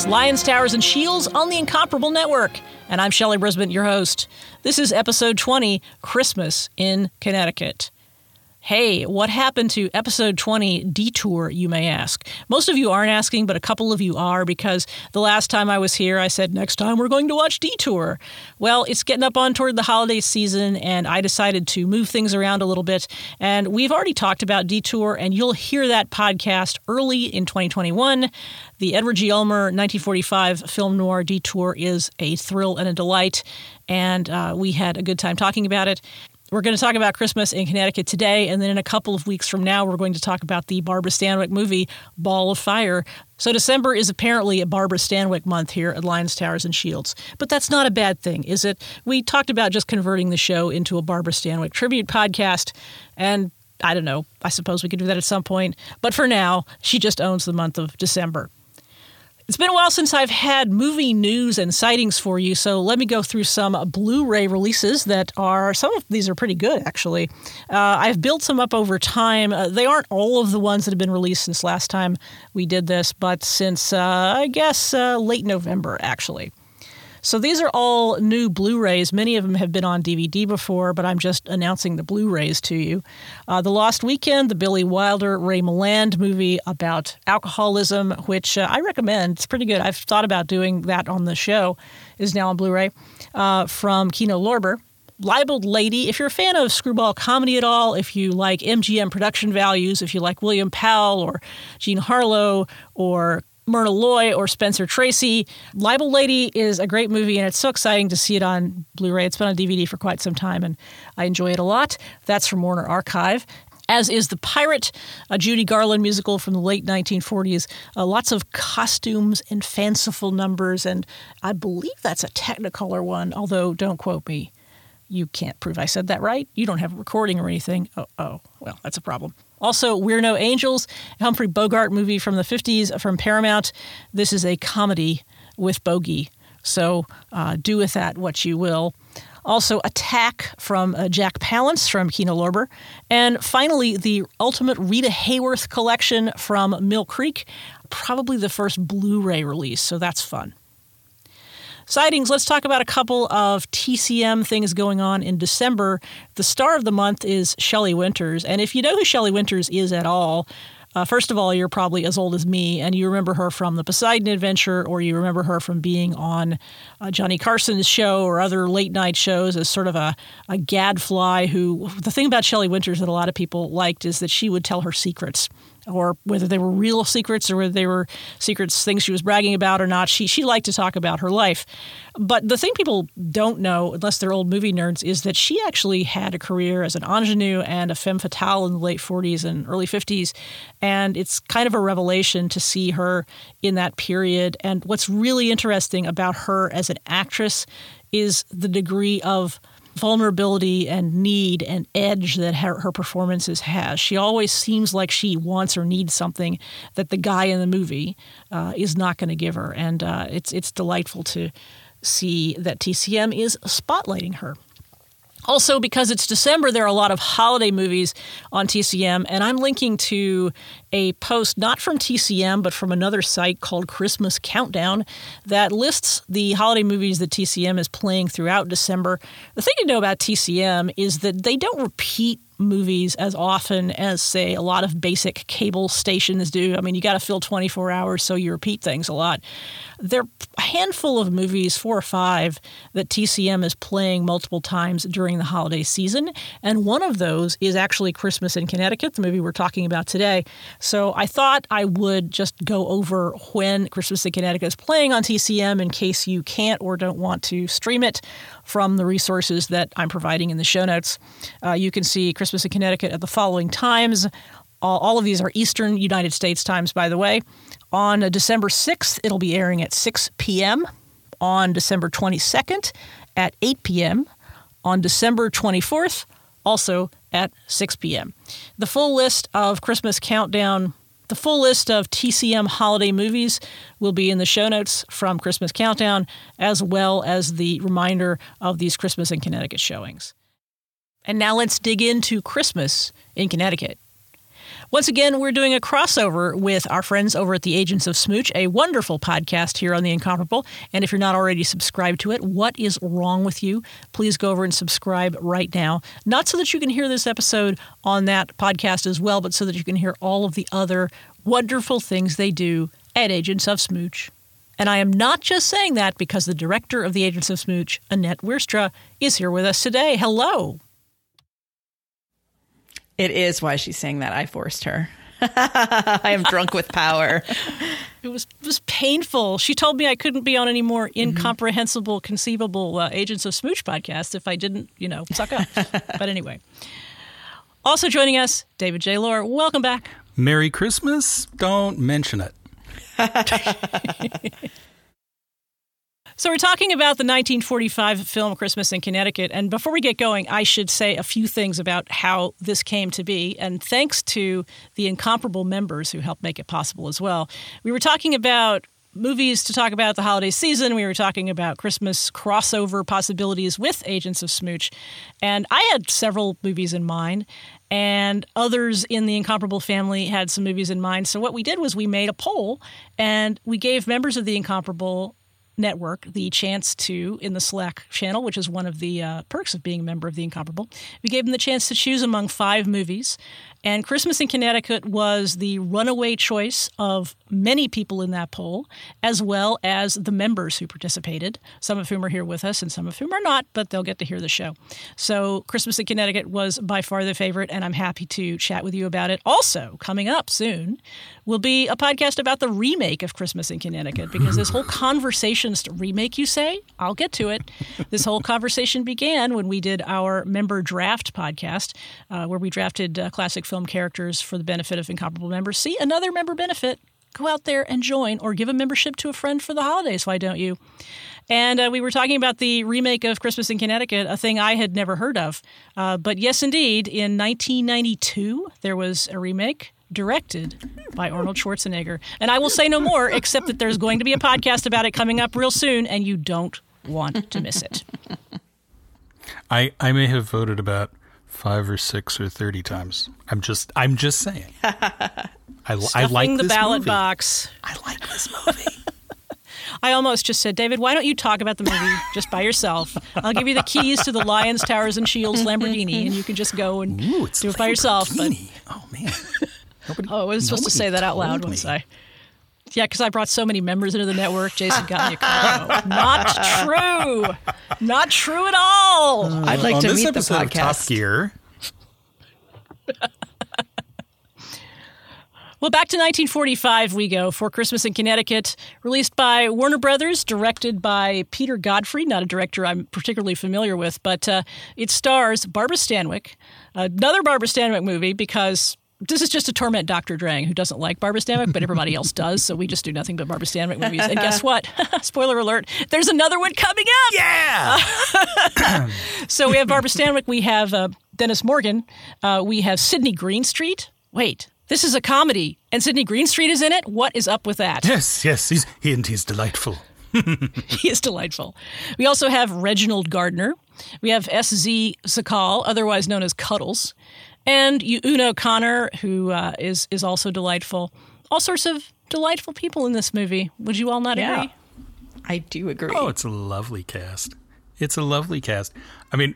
It's Lions, Towers, and Shields on the Incomparable Network. And I'm Shelley Brisbane, your host. This is episode 20 Christmas in Connecticut. Hey, what happened to episode 20 Detour, you may ask? Most of you aren't asking, but a couple of you are because the last time I was here, I said, next time we're going to watch Detour. Well, it's getting up on toward the holiday season, and I decided to move things around a little bit. And we've already talked about Detour, and you'll hear that podcast early in 2021. The Edward G. Ulmer 1945 film noir Detour is a thrill and a delight, and uh, we had a good time talking about it. We're going to talk about Christmas in Connecticut today, and then in a couple of weeks from now, we're going to talk about the Barbara Stanwyck movie, Ball of Fire. So, December is apparently a Barbara Stanwyck month here at Lions, Towers, and Shields. But that's not a bad thing, is it? We talked about just converting the show into a Barbara Stanwyck tribute podcast, and I don't know, I suppose we could do that at some point. But for now, she just owns the month of December. It's been a while since I've had movie news and sightings for you, so let me go through some Blu ray releases that are, some of these are pretty good actually. Uh, I've built some up over time. Uh, they aren't all of the ones that have been released since last time we did this, but since, uh, I guess, uh, late November actually. So these are all new Blu rays. Many of them have been on DVD before, but I'm just announcing the Blu rays to you. Uh, the Lost Weekend, the Billy Wilder, Ray Milland movie about alcoholism, which uh, I recommend. It's pretty good. I've thought about doing that on the show, is now on Blu ray uh, from Kino Lorber. Libeled Lady, if you're a fan of screwball comedy at all, if you like MGM production values, if you like William Powell or Jean Harlow or Myrna Loy or Spencer Tracy. Libel Lady is a great movie, and it's so exciting to see it on Blu ray. It's been on DVD for quite some time, and I enjoy it a lot. That's from Warner Archive. As is The Pirate, a Judy Garland musical from the late 1940s. Uh, lots of costumes and fanciful numbers, and I believe that's a Technicolor one, although don't quote me. You can't prove I said that right. You don't have a recording or anything. Oh, oh well, that's a problem. Also, We're No Angels, Humphrey Bogart movie from the 50s from Paramount. This is a comedy with Bogey, so uh, do with that what you will. Also, Attack from uh, Jack Palance from Kino Lorber. And finally, the Ultimate Rita Hayworth collection from Mill Creek, probably the first Blu ray release, so that's fun. Sightings, let's talk about a couple of TCM things going on in December. The star of the month is Shelley Winters. And if you know who Shelley Winters is at all, uh, first of all, you're probably as old as me, and you remember her from the Poseidon Adventure, or you remember her from being on uh, Johnny Carson's show or other late night shows as sort of a, a gadfly who. The thing about Shelley Winters that a lot of people liked is that she would tell her secrets or whether they were real secrets or whether they were secrets, things she was bragging about or not. She she liked to talk about her life. But the thing people don't know, unless they're old movie nerds, is that she actually had a career as an ingenue and a femme fatale in the late 40s and early 50s. And it's kind of a revelation to see her in that period. And what's really interesting about her as an actress is the degree of vulnerability and need and edge that her, her performances has. She always seems like she wants or needs something that the guy in the movie uh, is not going to give her, and uh, it's it's delightful to see that TCM is spotlighting her. Also, because it's December, there are a lot of holiday movies on TCM, and I'm linking to a post not from TCM, but from another site called Christmas Countdown that lists the holiday movies that TCM is playing throughout December. The thing to know about TCM is that they don't repeat movies as often as, say, a lot of basic cable stations do. I mean, you got to fill 24 hours, so you repeat things a lot. There are a handful of movies, four or five, that TCM is playing multiple times during the holiday season. And one of those is actually Christmas in Connecticut, the movie we're talking about today. So I thought I would just go over when Christmas in Connecticut is playing on TCM in case you can't or don't want to stream it from the resources that I'm providing in the show notes. Uh, you can see Christmas in Connecticut at the following times. All, all, of these are Eastern United States times, by the way. On December 6th, it'll be airing at 6 p.m. On December 22nd, at 8 p.m. On December 24th, also at 6 p.m. The full list of Christmas Countdown the full list of TCM holiday movies will be in the show notes from Christmas Countdown, as well as the reminder of these Christmas in Connecticut showings. And now let's dig into Christmas in Connecticut. Once again, we're doing a crossover with our friends over at the Agents of Smooch, a wonderful podcast here on The Incomparable. And if you're not already subscribed to it, what is wrong with you? Please go over and subscribe right now. Not so that you can hear this episode on that podcast as well, but so that you can hear all of the other wonderful things they do at Agents of Smooch. And I am not just saying that because the director of the Agents of Smooch, Annette Wierstra, is here with us today. Hello. It is why she's saying that. I forced her. I am drunk with power. It was it was painful. She told me I couldn't be on any more incomprehensible, conceivable uh, Agents of Smooch podcast if I didn't, you know, suck up. but anyway. Also joining us, David J. Loehr. Welcome back. Merry Christmas. Don't mention it. So we're talking about the 1945 film Christmas in Connecticut. And before we get going, I should say a few things about how this came to be. And thanks to the incomparable members who helped make it possible as well. We were talking about movies to talk about the holiday season. We were talking about Christmas crossover possibilities with Agents of Smooch. And I had several movies in mind, and others in the Incomparable family had some movies in mind. So what we did was we made a poll and we gave members of the Incomparable network the chance to in the slack channel which is one of the uh, perks of being a member of the incomparable. We gave them the chance to choose among five movies and christmas in connecticut was the runaway choice of many people in that poll as well as the members who participated some of whom are here with us and some of whom are not but they'll get to hear the show so christmas in connecticut was by far the favorite and i'm happy to chat with you about it also coming up soon will be a podcast about the remake of christmas in connecticut because this whole conversation remake, you say? I'll get to it. This whole conversation began when we did our member draft podcast, uh, where we drafted uh, classic film characters for the benefit of incomparable members. See, another member benefit. Go out there and join or give a membership to a friend for the holidays. Why don't you? And uh, we were talking about the remake of Christmas in Connecticut, a thing I had never heard of. Uh, but yes, indeed, in 1992, there was a remake directed by Arnold Schwarzenegger. And I will say no more, except that there's going to be a podcast about it coming up real soon, and you don't want to miss it. I, I may have voted about five or six or thirty times. I'm just I'm just saying. I, I like the ballot movie. box. I like this movie. I almost just said, David, why don't you talk about the movie just by yourself? I'll give you the keys to the Lions, Towers, and Shields Lamborghini, and you can just go and Ooh, do it by yourself. But, oh man. Nobody, oh, I was supposed to say that out loud, was I? Yeah, because I brought so many members into the network. Jason got me a car. Not true. Not true at all. Uh, I'd like to meet the episode of Top. Gear. Well, back to 1945 we go for Christmas in Connecticut, released by Warner Brothers, directed by Peter Godfrey, not a director I'm particularly familiar with, but uh, it stars Barbara Stanwyck, another Barbara Stanwyck movie because this is just to torment Dr. Drang, who doesn't like Barbara Stanwyck, but everybody else does. So we just do nothing but Barbara Stanwyck movies. And guess what? Spoiler alert: there's another one coming up. Yeah. So we have Barbara Stanwyck. We have uh, Dennis Morgan. Uh, we have Sidney Greenstreet. Wait, this is a comedy, and Sidney Greenstreet is in it. What is up with that? yes, yes, he's he and he's delightful. he is delightful. We also have Reginald Gardiner. We have S.Z. Sakall, otherwise known as Cuddles, and Una O'Connor, who uh, is is also delightful. All sorts of delightful people in this movie. Would you all not Yeah. agree? I do agree. Oh, it's a lovely cast. It's a lovely cast. I mean,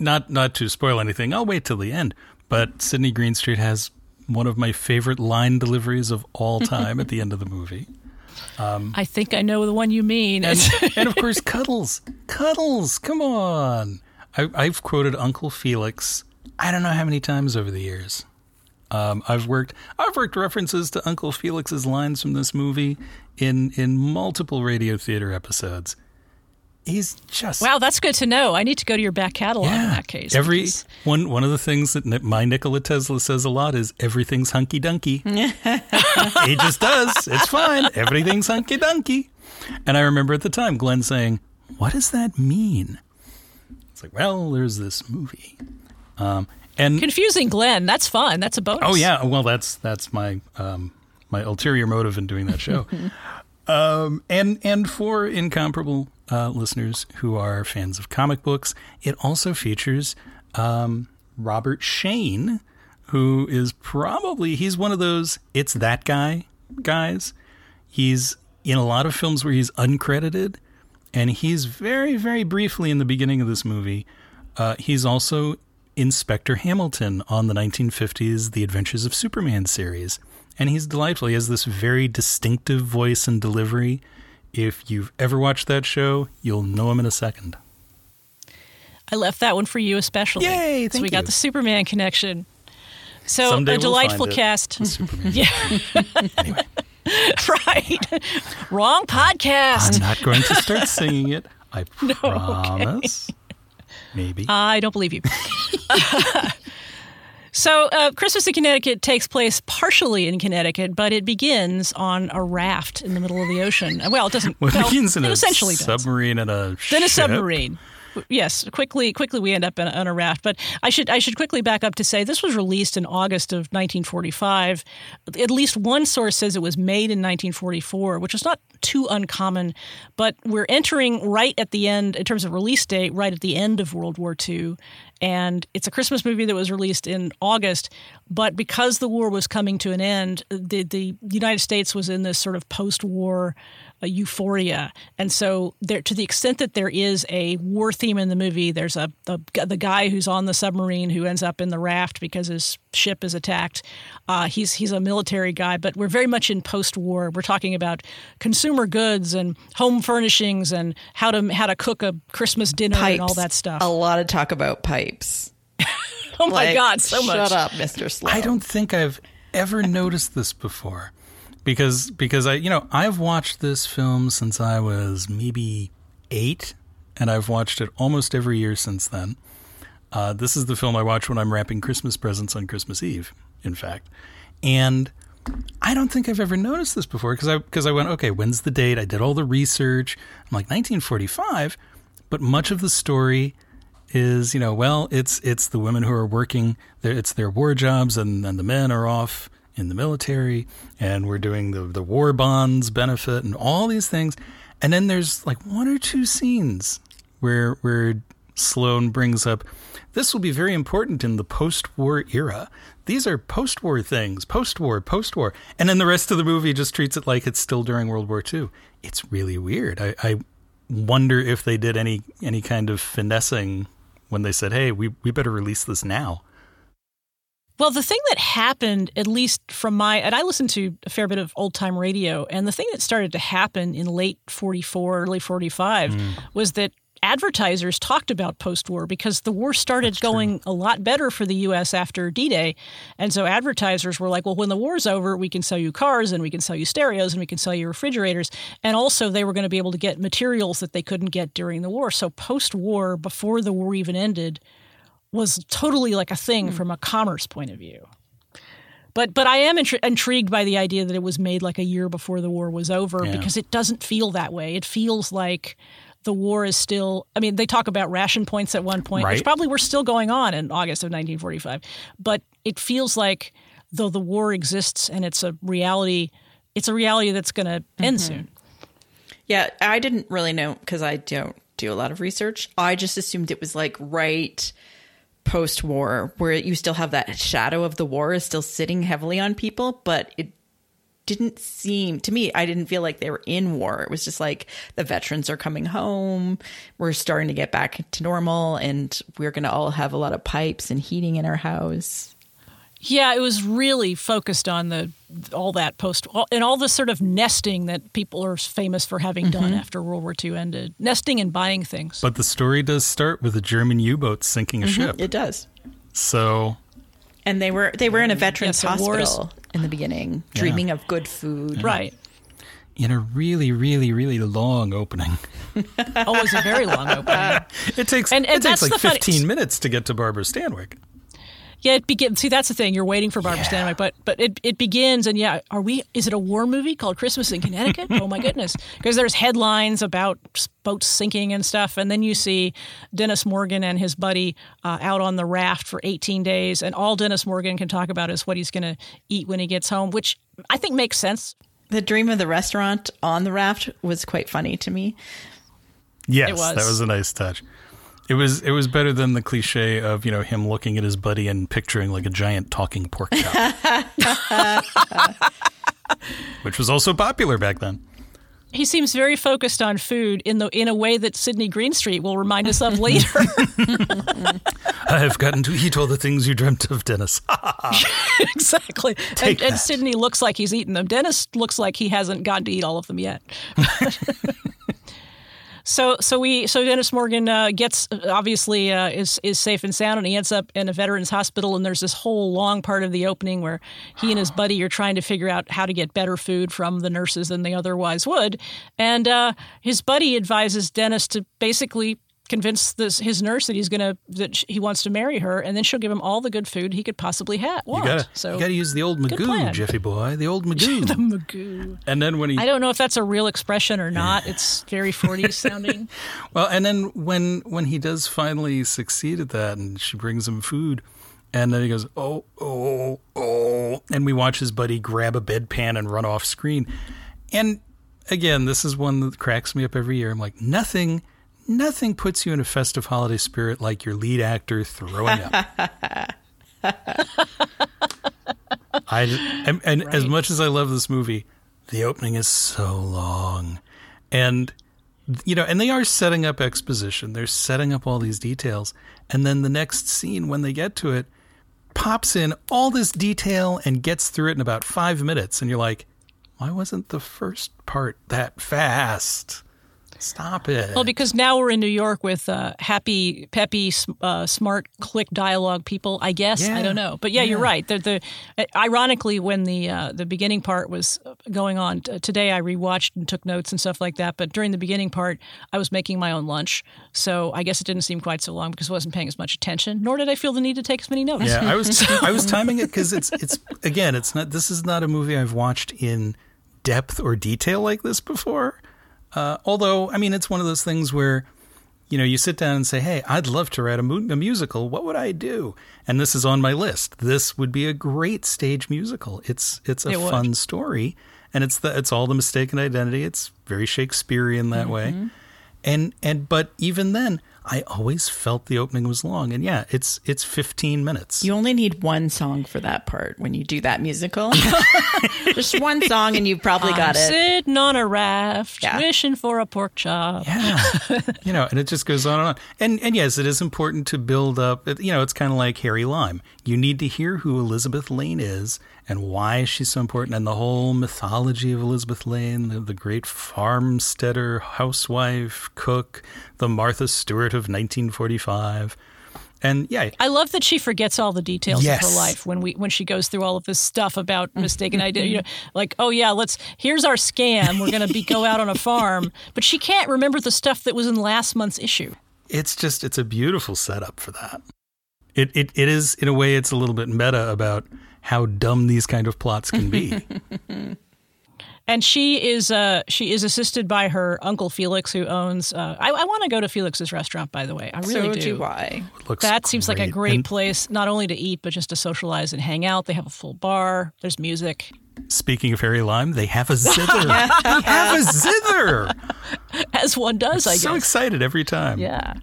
not not to spoil anything. I'll wait till the end. But Sidney Greenstreet has one of my favorite line deliveries of all time at the end of the movie. I think I know the one you mean. and, and of course, Cuddles. Cuddles, come on. I, I've quoted Uncle Felix. I don't know how many times over the years. Um, I've worked. I've worked references to Uncle Felix's lines from this movie in in multiple radio theater episodes. He's just wow, that's good to know. I need to go to your back catalog in that case. Every because- one one of the things that my Nikola Tesla says a lot is everything's hunky dunky. he just does. It's fine. Everything's hunky dunky. And I remember at the time Glenn saying, "What does that mean?" It's like, well, there's this movie, um, and confusing Glenn. That's fun. That's a bonus. Oh yeah, well that's that's my um, my ulterior motive in doing that show. um, and and for incomparable uh, listeners who are fans of comic books, it also features um, Robert Shayne, who is probably he's one of those it's that guy guys. He's in a lot of films where he's uncredited, and he's very, very briefly in the beginning of this movie. Uh, he's also Inspector Hamilton on the 1950s The Adventures of Superman series. And he's delightful. He has this very distinctive voice and delivery. If you've ever watched that show, you'll know him in a second. I left that one for you especially. Yay, so we thank got the Superman connection. So Someday a we'll delightful it. cast. Superman. Yeah. right. Wrong podcast. I'm not going to start singing it. I promise. Maybe. I don't believe you. so, uh, Christmas in Connecticut takes place partially in Connecticut, but it begins on a raft in the middle of the ocean. Well, it doesn't. well, it well, begins in it a essentially does. submarine and a Then a submarine. Yes, quickly, quickly we end up in on a raft. But I should, I should quickly back up to say this was released in August of 1945. At least one source says it was made in 1944, which is not too uncommon. But we're entering right at the end in terms of release date, right at the end of World War II, and it's a Christmas movie that was released in August. But because the war was coming to an end, the the United States was in this sort of post-war uh, euphoria, and so there, to the extent that there is a war theme in the movie, there's a, a the guy who's on the submarine who ends up in the raft because his ship is attacked. Uh, he's he's a military guy, but we're very much in post-war. We're talking about consumer goods and home furnishings and how to how to cook a Christmas dinner Pipes. and all that stuff. A lot of talk about pipes. oh my Like, God, so much. Shut up, Mr. Slow. I don't think I've ever noticed this before. Because because I you know, I've watched this film since I was maybe 8 and I've watched it almost every year since then. Uh, this is the film I watch when I'm wrapping Christmas presents on Christmas Eve, in fact. And I don't think I've ever noticed this before because I because I went, okay, when's the date? I did all the research. I'm like 1945, but much of the story is, you know, well, it's it's the women who are working, it's their war jobs, and, and the men are off in the military, and we're doing the the war bonds benefit and all these things. And then there's like one or two scenes where where Sloan brings up this will be very important in the post-war era. These are post-war things, post-war, post-war, and then the rest of the movie just treats it like it's still during World War II. It's really weird. I, I wonder if they did any any kind of finessing when they said, "Hey, we we better release this now." Well, the thing that happened, at least from my, and I listened to a fair bit of old time radio, and the thing that started to happen in late 44, early 45 hmm. was that advertisers talked about post war because the war started going a lot better for the U.S. after D Day. And so advertisers were like, well, when the war's over, we can sell you cars and we can sell you stereos and we can sell you refrigerators. And also, they were going to be able to get materials that they couldn't get during the war. So post war, before the war even ended, was totally like a thing hmm. from a commerce point of view. But but I am intri- intrigued by the idea that it was made like a year before the war was over Yeah. because it doesn't feel that way. It feels like the war is still. I mean, they talk about ration points at one point, which probably were still going on in August of 1945. But it feels like though the war exists and it's a reality, it's a reality that's going to end mm-hmm. soon. Yeah, I didn't really know because I don't do a lot of research. I just assumed it was like right post war where you still have that shadow of the war is still sitting heavily on people, but it didn't seem to me I didn't feel like they were in war. It was just like the veterans are coming home, we're starting to get back to normal and we're going to all have a lot of pipes and heating in our house. Yeah, it was really focused on the all that post all, and all the sort of nesting that people are famous for having done mm-hmm. after World War II ended. Nesting and buying things. But the story does start with a German U-boat sinking a mm-hmm. ship. It does. So And they were they were in a veterans Yeah, so war is- hospital in the beginning, dreaming of good food. right. in a really, really, really long opening, Always a very long opening. it takes And- and it takes like the funny- 15 minutes to get to Barbara Stanwyck. Yeah, it begins. See, that's the thing. You're waiting for Barbara Stanwyck, but but it, it begins, and yeah, are we? Is it a war movie called Christmas in Connecticut? oh my goodness! Because there's headlines about boats sinking and stuff, and then you see Dennis Morgan and his buddy uh, out on the raft for 18 days, and all Dennis Morgan can talk about is what he's going to eat when he gets home, which I think makes sense. The dream of the restaurant on the raft was quite funny to me. Yes, It was. that was a nice touch. It was it was better than the cliche of you know him looking at his buddy and picturing like a giant talking pork chop, which was also popular back then. He seems very focused on food in the in a way that Sidney Greenstreet will remind us of later. I have gotten to eat all the things you dreamt of, Dennis. exactly. Take and, and that. Sidney looks like he's eaten them. Dennis looks like he hasn't gotten to eat all of them yet. So so we so Dennis Morgan uh, gets obviously uh, is is safe and sound, and he ends up in a veterans hospital. And there's this whole long part of the opening where he and his buddy are trying to figure out how to get better food from the nurses than they otherwise would. And uh, his buddy advises Dennis to basically convince this his nurse that he's gonna that sh- he wants to marry her, and then she'll give him all the good food he could possibly have. You gotta so you gotta use the old plan. Magoo, Jeffy boy, the old Magoo. the Magoo. and then when he I don't know if that's a real expression or not. It's very 40s sounding. Well, and then when when he does finally succeed at that, and she brings him food, and then he goes, "Oh, oh, oh," and we watch his buddy grab a bedpan and run off screen. And again, this is one that cracks me up every year. I'm like, nothing, nothing puts you in a festive holiday spirit like your lead actor throwing up. I and, and as much as I love this movie, the opening is so long, and you know, and they are setting up exposition. They're setting up all these details, and then the next scene when they get to it pops in all this detail and gets through it in about five minutes, and you're like, why wasn't the first part that fast? Stop it. Well, because now we're in New York with uh, happy, peppy, uh, smart, click dialogue people. I guess I don't know, but yeah, you're right. The, the uh, ironically, when the uh, the beginning part was going on t- today, I rewatched and took notes and stuff like that. But during the beginning part, I was making my own lunch, so I guess it didn't seem quite so long because I wasn't paying as much attention. Nor did I feel the need to take as many notes. Yeah, I was I was timing it because it's it's again it's not this is not a movie I've watched in depth or detail like this before. Uh, although I mean it's one of those things where you know you sit down and say, "Hey, I'd love to write a, mu- a musical. What would I do?" And this is on my list. This would be a great stage musical. It's it's a It would. fun story, and it's the it's all the mistaken identity. It's very Shakespearean that way. And and but even then, I always felt the opening was long. And yeah, it's it's 15 minutes. You only need one song for that part when you do that musical. Just one song, and you've probably got I'm it. Sitting on a raft, Yeah. wishing for a pork chop. Yeah, you know, and it just goes on and on. And and yes, it is important to build up. You know, it's kind of like Harry Lime. You need to hear who Elizabeth Lane is and why she's so important, and the whole mythology of Elizabeth Lane, the, the great farmsteader, housewife, cook, the Martha Stewart of 1945. And yeah, I love that she forgets all the details Yes. of her life when we when she goes through all of this stuff about mistaken identity. You know, like, oh yeah, let's here's our scam. We're gonna be go out on a farm, but she can't remember the stuff that was in last month's issue. it's just it's a beautiful setup for that. It it it is in a way it's a little bit meta about how dumb these kind of plots can be. And she is uh she is assisted by her uncle Felix, who owns. Uh, I, I want to go to Felix's restaurant, by the way. I really so do. do I. Looks That seems like a great And place, not only to eat, but just to socialize and hang out. They have a full bar. There's music, speaking of Harry Lime, they have a zither. they have a zither. as one does, I so guess. So excited every time. Yeah,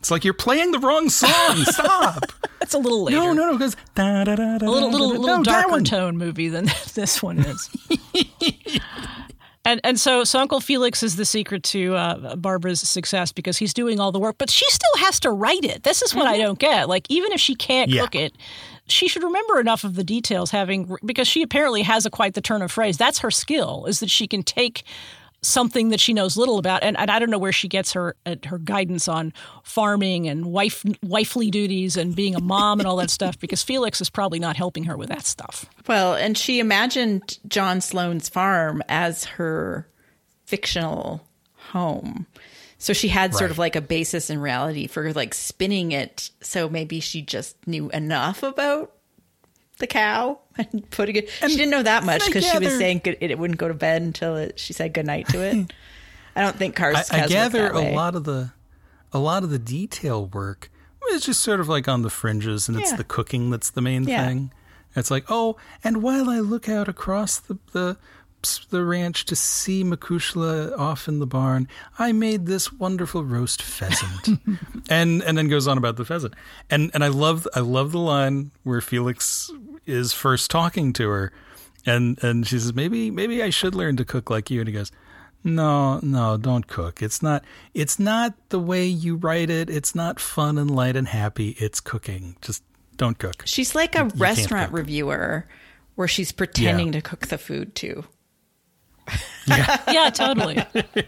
It's like you're playing the wrong song. Stop. that's a little later. no, no, no. Because a little little little no, darker one. tone movie than this one is. and and so so Uncle Felix is the secret to uh, Barbara's success because he's doing all the work, but she still has to write it. This is what I don't get. Like even if she can't Yeah. cook it. She should remember enough of the details, having because she apparently has a quite the turn of phrase. That's her skill, is that she can take something that she knows little about, and, and I don't know where she gets her uh, her guidance on farming and wife wifely duties and being a mom and all that stuff. Because Felix is probably not helping her with that stuff. Well, and she imagined John Sloane's farm as her fictional home. So she had sort of like a basis in reality for like spinning it. So maybe she just knew enough about the cow and putting it. she didn't know that much because she was saying good, it, it wouldn't go to bed until it, she said goodnight to it. I don't think cars. I, I gather that a way. lot of the a lot of the detail work is just sort of like on the fringes, and it's the cooking that's the main Yeah. thing. It's like, oh, and while I look out across the, the the ranch to see Makushla off in the barn. I made this wonderful roast pheasant, and and then goes on about the pheasant. And and I love I love the line where Felix is first talking to her, and and she says maybe maybe I should learn to cook like you, and he goes. No, no, don't cook. It's not it's not the way you write it. It's not fun and light and happy. It's cooking. Just don't cook. She's like a restaurant reviewer where she's pretending yeah. to cook the food too. Yeah, yeah totally. well,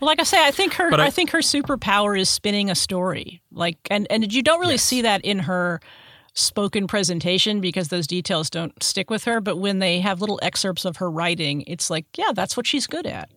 like I say, I think her I, I, think her superpower is spinning a story. Like and and you don't really yes. see that in her spoken presentation because those details don't stick with her, but when they have little excerpts of her writing, it's like, yeah, that's what she's good at.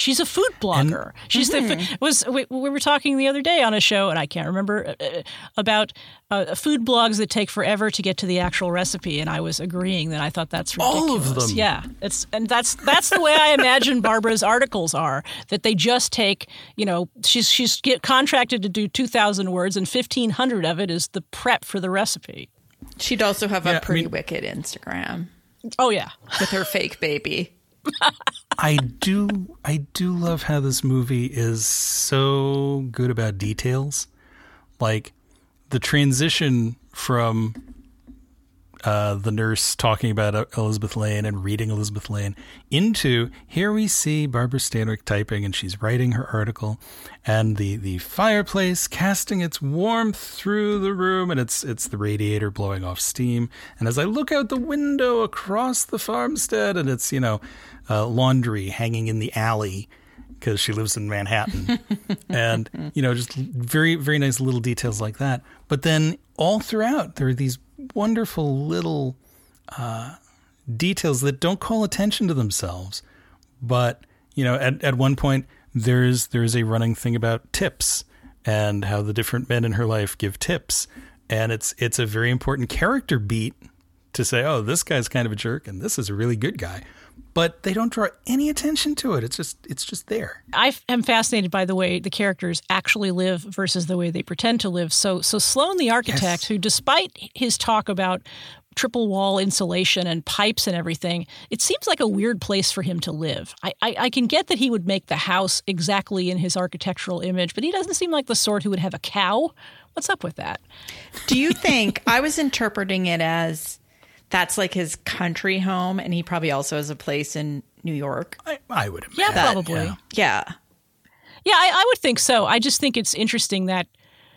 She's a food blogger. And, She's mm-hmm. the was we, we, were talking the other day on a show, and I can't remember uh, uh, about uh, food blogs that take forever to get to the actual recipe, and I was agreeing that I thought that's ridiculous. All of them, yeah. It's and that's that's the way I imagine Barbara's articles are. That they just take, you know, she's she's get contracted to do two thousand words, and fifteen hundred of it is the prep for the recipe. She'd also have yeah, a pretty I mean, wicked Instagram. Oh yeah, with her fake baby. I do I do love how this movie is so good about details. Like the transition from uh, the nurse talking about Elizabeth Lane and reading Elizabeth Lane into here we see Barbara Stanwyck typing and she's writing her article and the, the fireplace casting its warmth through the room and it's it's the radiator blowing off steam and as I look out the window across the farmstead and it's you know uh, laundry hanging in the alley because she lives in Manhattan. and, you know, just very, very nice little details like that. But then all throughout, there are these wonderful little uh, details that don't call attention to themselves. But, you know, at, at one point, there's there's a running thing about tips and how the different men in her life give tips. And it's it's a very important character beat to say, oh, this guy's kind of a jerk and this is a really good guy but they don't draw any attention to it. It's just it's just there. I am fascinated by the way the characters actually live versus the way they pretend to live. So so Sloan the architect, yes. who despite his talk about triple wall insulation and pipes and everything, it seems like a weird place for him to live. I, I, I, can get that he would make the house exactly in his architectural image, but he doesn't seem like the sort who would have a cow. What's up with that? Do you think I was interpreting it as that's like his country home, and he probably also has a place in New York. I, I would imagine. Yeah, that, probably. Yeah, yeah, yeah I, I, would think so. I just think it's interesting that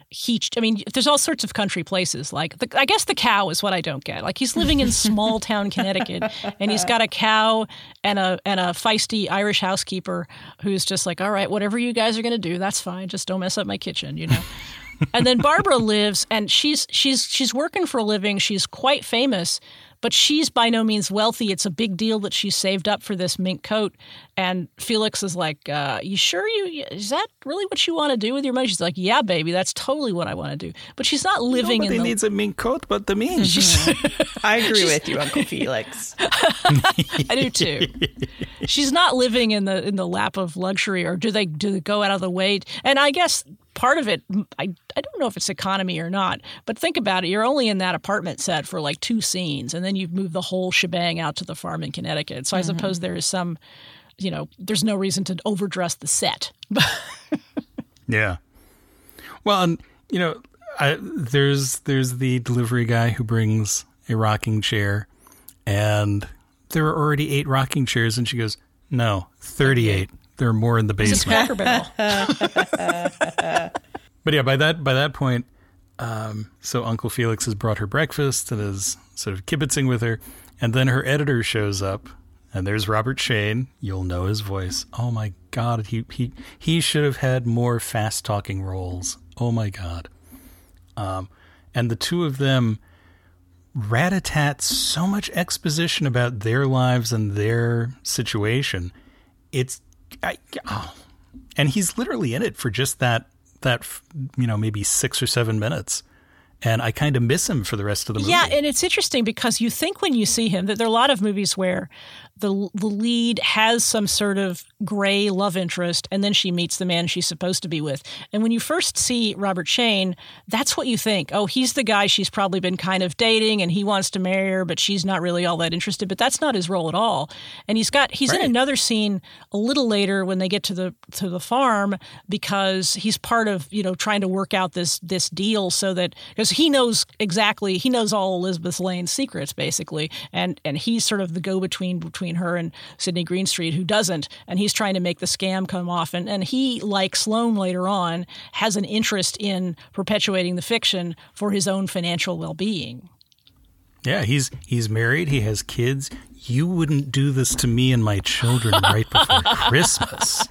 he. I mean, there's all sorts of country places. Like, the, I guess the cow is what I don't get. Like, he's living in small town Connecticut, and he's got a cow and a and a feisty Irish housekeeper who's just like, all right, whatever you guys are going to do, that's fine. Just don't mess up my kitchen, you know. and then Barbara lives, and she's she's she's working for a living. She's quite famous, but she's by no means wealthy. It's a big deal that she saved up for this mink coat. And Felix is like, uh, "You sure you is that really what you want to do with your money?" She's like, "Yeah, baby, that's totally what I want to do." But she's not living Nobody in. The... needs a mink coat, but the mink. I agree with you, Uncle Felix. I do too. she's not living in the in the lap of luxury, or do they do they go out of the way? And I guess part of it, I, I don't know if it's economy or not, but think about it. You're only in that apartment set for like two scenes, and then you've moved the whole shebang out to the farm in Connecticut. So mm-hmm. I suppose there is some, you know, there's no reason to overdress the set. yeah. Well, and, you know, I, there's there's the delivery guy who brings a rocking chair, and there are already eight rocking chairs, and she goes, "No, thirty-eight. There are more in the basement. but yeah, by that by that point, um, so Uncle Felix has brought her breakfast and is sort of kibitzing with her, and then her editor shows up, and there's Robert Shayne. You'll know his voice. Oh my God, he he he should have had more fast talking roles. Oh my God. Um, and the two of them rat a tat so much exposition about their lives and their situation. It's I, oh. and he's literally in it for just that that you know maybe six or seven minutes and I kind of miss him for the rest of the movie. Yeah, and it's interesting because you think when you see him that there are a lot of movies where the the lead has some sort of gray love interest, and then she meets the man she's supposed to be with. And when you first see Robert Shayne, that's what you think. Oh, he's the guy she's probably been kind of dating, and he wants to marry her, but she's not really all that interested. But that's not his role at all. And he's got he's Right. in another scene a little later when they get to the to the farm because he's part of you know trying to work out this this deal so that because he knows exactly he knows all Elizabeth Lane's secrets basically, and and he's sort of the go between between her and Sidney Greenstreet who doesn't, and he's trying to make the scam come off, and and he like Sloane later on has an interest in perpetuating the fiction for his own financial well being. Yeah, he's he's married. He has kids. You wouldn't do this to me and my children right before Christmas.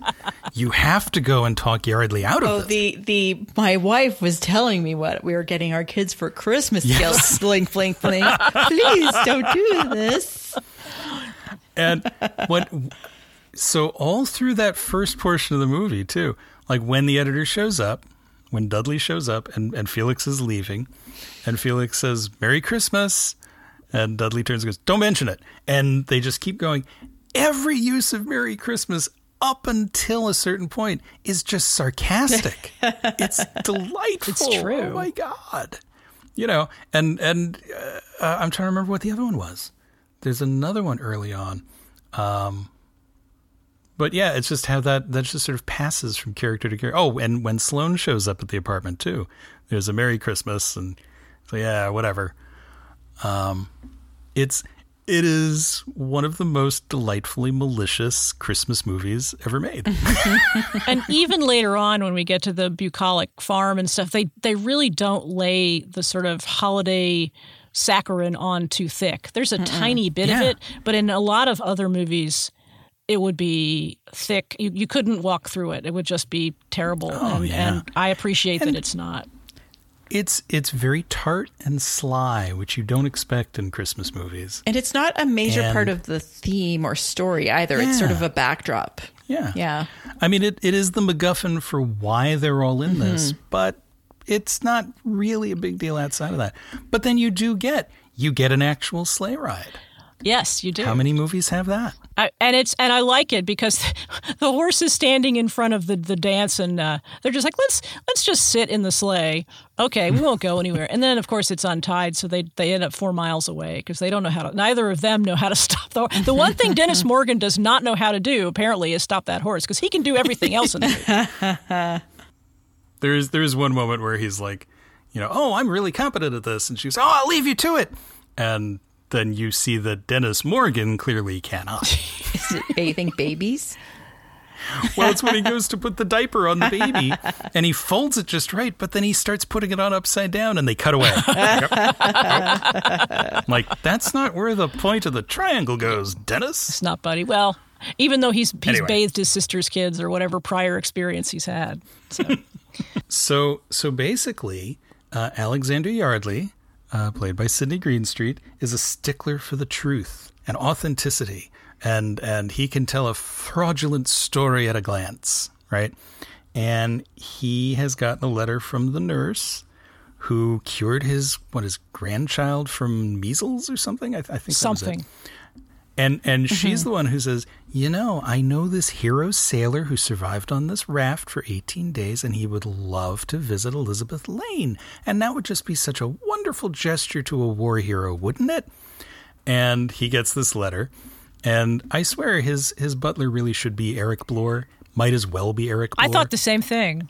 You have to go and talk Yardley out of Oh, this. the the my wife was telling me what we were getting our kids for Christmas gifts. Blink, blink, blink. Please don't do this. And what so all through that first portion of the movie too like when the editor shows up when dudley shows up and, and felix is leaving and felix says merry christmas. And dudley turns and goes don't mention it. And they just keep going. Every use of merry christmas up until a certain point is just sarcastic. It's delightful. It's true. oh my god. You know and and uh, uh, i'm trying to remember what the other one was there's another one early on um, but yeah, it's just how that that just sort of passes from character to character. Oh, and when Sloane shows up at the apartment too, there's a Merry Christmas, and so yeah, whatever. Um, it's it is one of the most delightfully malicious Christmas movies ever made. and even later on when we get to the bucolic farm and stuff they they really don't lay the sort of holiday saccharin on too thick there's a tiny bit of it but in a lot of other movies it would be thick you, you couldn't walk through it it would just be terrible Oh, and, yeah. and i appreciate And- that it's not it's it's very tart and sly, which you don't expect in Christmas movies. And it's not a major And- part of the theme or story either. It's sort of a backdrop. Yeah, Yeah. I mean, it, it is the MacGuffin for why they're all in mm-hmm. this, but it's not really a big deal outside of that. But then you do get you get an actual sleigh ride. yes you do How many movies have that? I, and it's and I like it because the horse is standing in front of the, the dance and uh, they're just like let's let's just sit in the sleigh. Okay, we won't go anywhere. And then of course it's untied, so they they end up four miles away because they don't know how to. Neither of them know how to stop the the one thing Dennis Morgan does not know how to do apparently is stop that horse because he can do everything else in the movie. There's there's one moment where he's like, you know, oh, I'm really competent at this, and she's, oh, I'll leave you to it, and then you see that Dennis Morgan clearly cannot. Is it bathing babies? well, it's when he goes to put the diaper on the baby, and he folds it just right, but then he starts putting it on upside down, and they cut away. Yep. Like that's not where the point of the triangle goes, Dennis. It's not buddy. Well, even though he's he's Anyway. bathed his sister's kids or whatever prior experience he's had. So So so basically, uh, Alexander Yardley, uh, played by Sidney Greenstreet, is a stickler for the truth and authenticity, and and he can tell a fraudulent story at a glance, right? And he has gotten a letter from the nurse who cured his what his grandchild from measles or something. I, th- I think something. And and mm-hmm. she's the one who says, "You know, I know this hero sailor who survived on this raft for 18 days and he would love to visit Elizabeth Lane. And that would just be such a wonderful gesture to a war hero, wouldn't it?" And he gets this letter, and I swear his his butler really should be Eric Blore. Might as well be Eric Blore. I thought the same thing.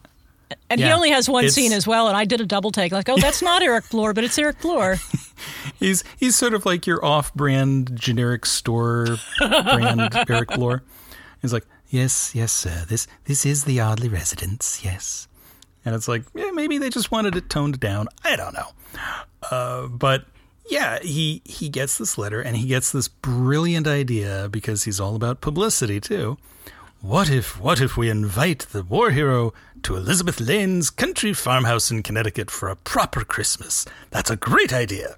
And he only has one scene as well, and I did a double take, like, oh, that's not Eric Blore, but it's Eric Blore. He's he's sort of like your off-brand generic store brand Eric Blore. He's like, yes, yes, sir. This this is the Yardley residence. Yes, and it's like, yeah, maybe they just wanted it toned down. I don't know, uh, but yeah, he he gets this letter and he gets this brilliant idea because he's all about publicity too. What if what if we invite the war hero to Elizabeth Lane's country farmhouse in Connecticut for a proper Christmas? That's a great idea.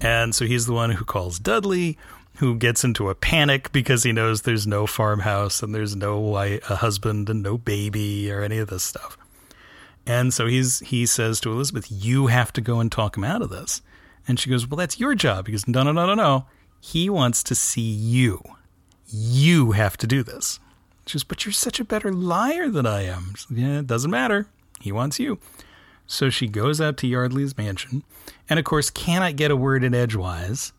And so he's the one who calls Dudley, who gets into a panic because he knows there's no farmhouse and there's no wi- a husband and no baby or any of this stuff. And so he's he says to Elizabeth, "You have to go and talk him out of this." And she goes, "Well, that's your job." He goes, "No, no, no, no, no. He wants to see you. You have to do this. She goes, But you're such a better liar than I am. Yeah, it doesn't matter. He wants you. So she goes out to Yardley's mansion, and of course, cannot get a word in edgewise.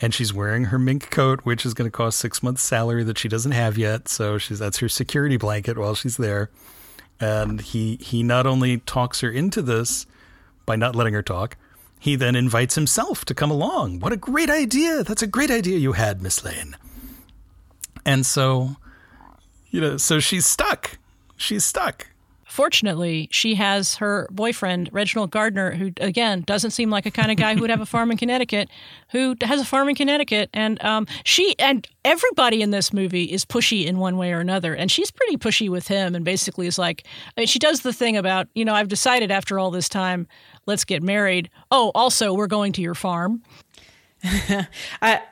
And she's wearing her mink coat, which is going to cost six months' salary that she doesn't have yet. So she's that's her security blanket while she's there. And he he not only talks her into this by not letting her talk, he then invites himself to come along. What a great idea! That's a great idea you had, Miss Lane. And so, you know, so she's stuck. She's stuck. Fortunately, she has her boyfriend, Reginald Gardiner, who, again, doesn't seem like a kind of guy who would have a farm in Connecticut, who has a farm in Connecticut. And um, she and everybody in this movie is pushy in one way or another. And she's pretty pushy with him and basically is like, I mean, she does the thing about, you know, I've decided after all this time, let's get married. Oh, also, we're going to your farm. I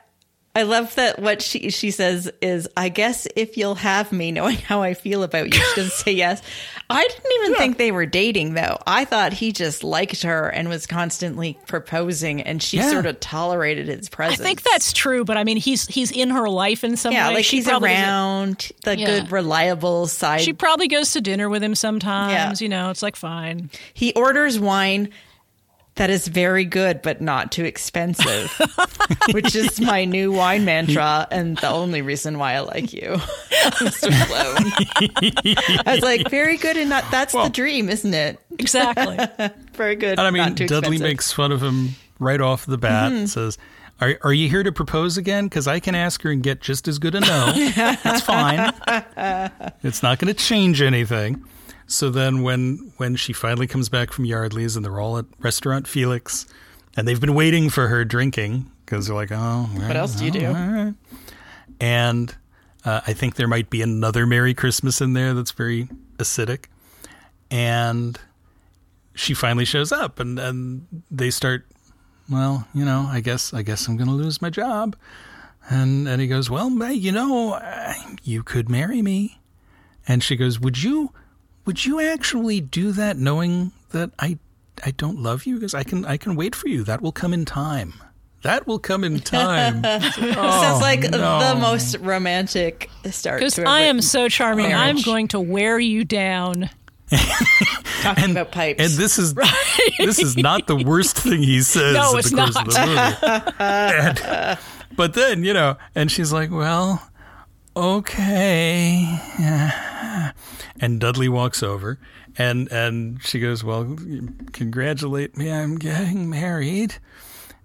I love that what she she says is I guess if you'll have me knowing how I feel about you, she doesn't say yes. I didn't even Yeah. think they were dating though. I thought he just liked her and was constantly proposing and she Yeah. sort of tolerated his presence. I think that's true, but I mean, he's he's in her life in some yeah, way. like She he's probably around the Yeah. good reliable side. She probably goes to dinner with him sometimes. Yeah. You know, it's like fine. he orders wine that is very good but not too expensive, which is my new wine mantra and the only reason why I like you, Mr. Sloan. I was like, very good and not. That's Well- the dream, isn't it? Exactly. Very good. And I mean, not too Dudley expensive. makes fun of him right off the bat and says, are, are you here to propose again? Because I can ask her and get just as good a no. That's fine. It's not going to change anything. So then, when when she finally comes back from Yardley's and they're all at Restaurant Felix, and they've been waiting for her drinking because they're like, oh, What else do you do? and uh, I think there might be another Merry Christmas in there that's very acidic. And she finally shows up, and, and they start. Well, you know, I guess I guess I'm going to lose my job. And and he goes, well, you know, uh, you could marry me. And she goes, would you, would you actually do that, knowing that I I don't love you? Because I can I can wait for you. That will come in time. That will come in time. Sounds oh, like Oh, no. the most romantic start. Because to a I am so charming. I'm going to wear you down. talking about pipes. And this is this is not the worst thing he says No, it's the not. of the movie. And- but then, you know, and she's like, "Well, okay." And Dudley walks over and and she goes, "Well, congratulate me. I'm getting married."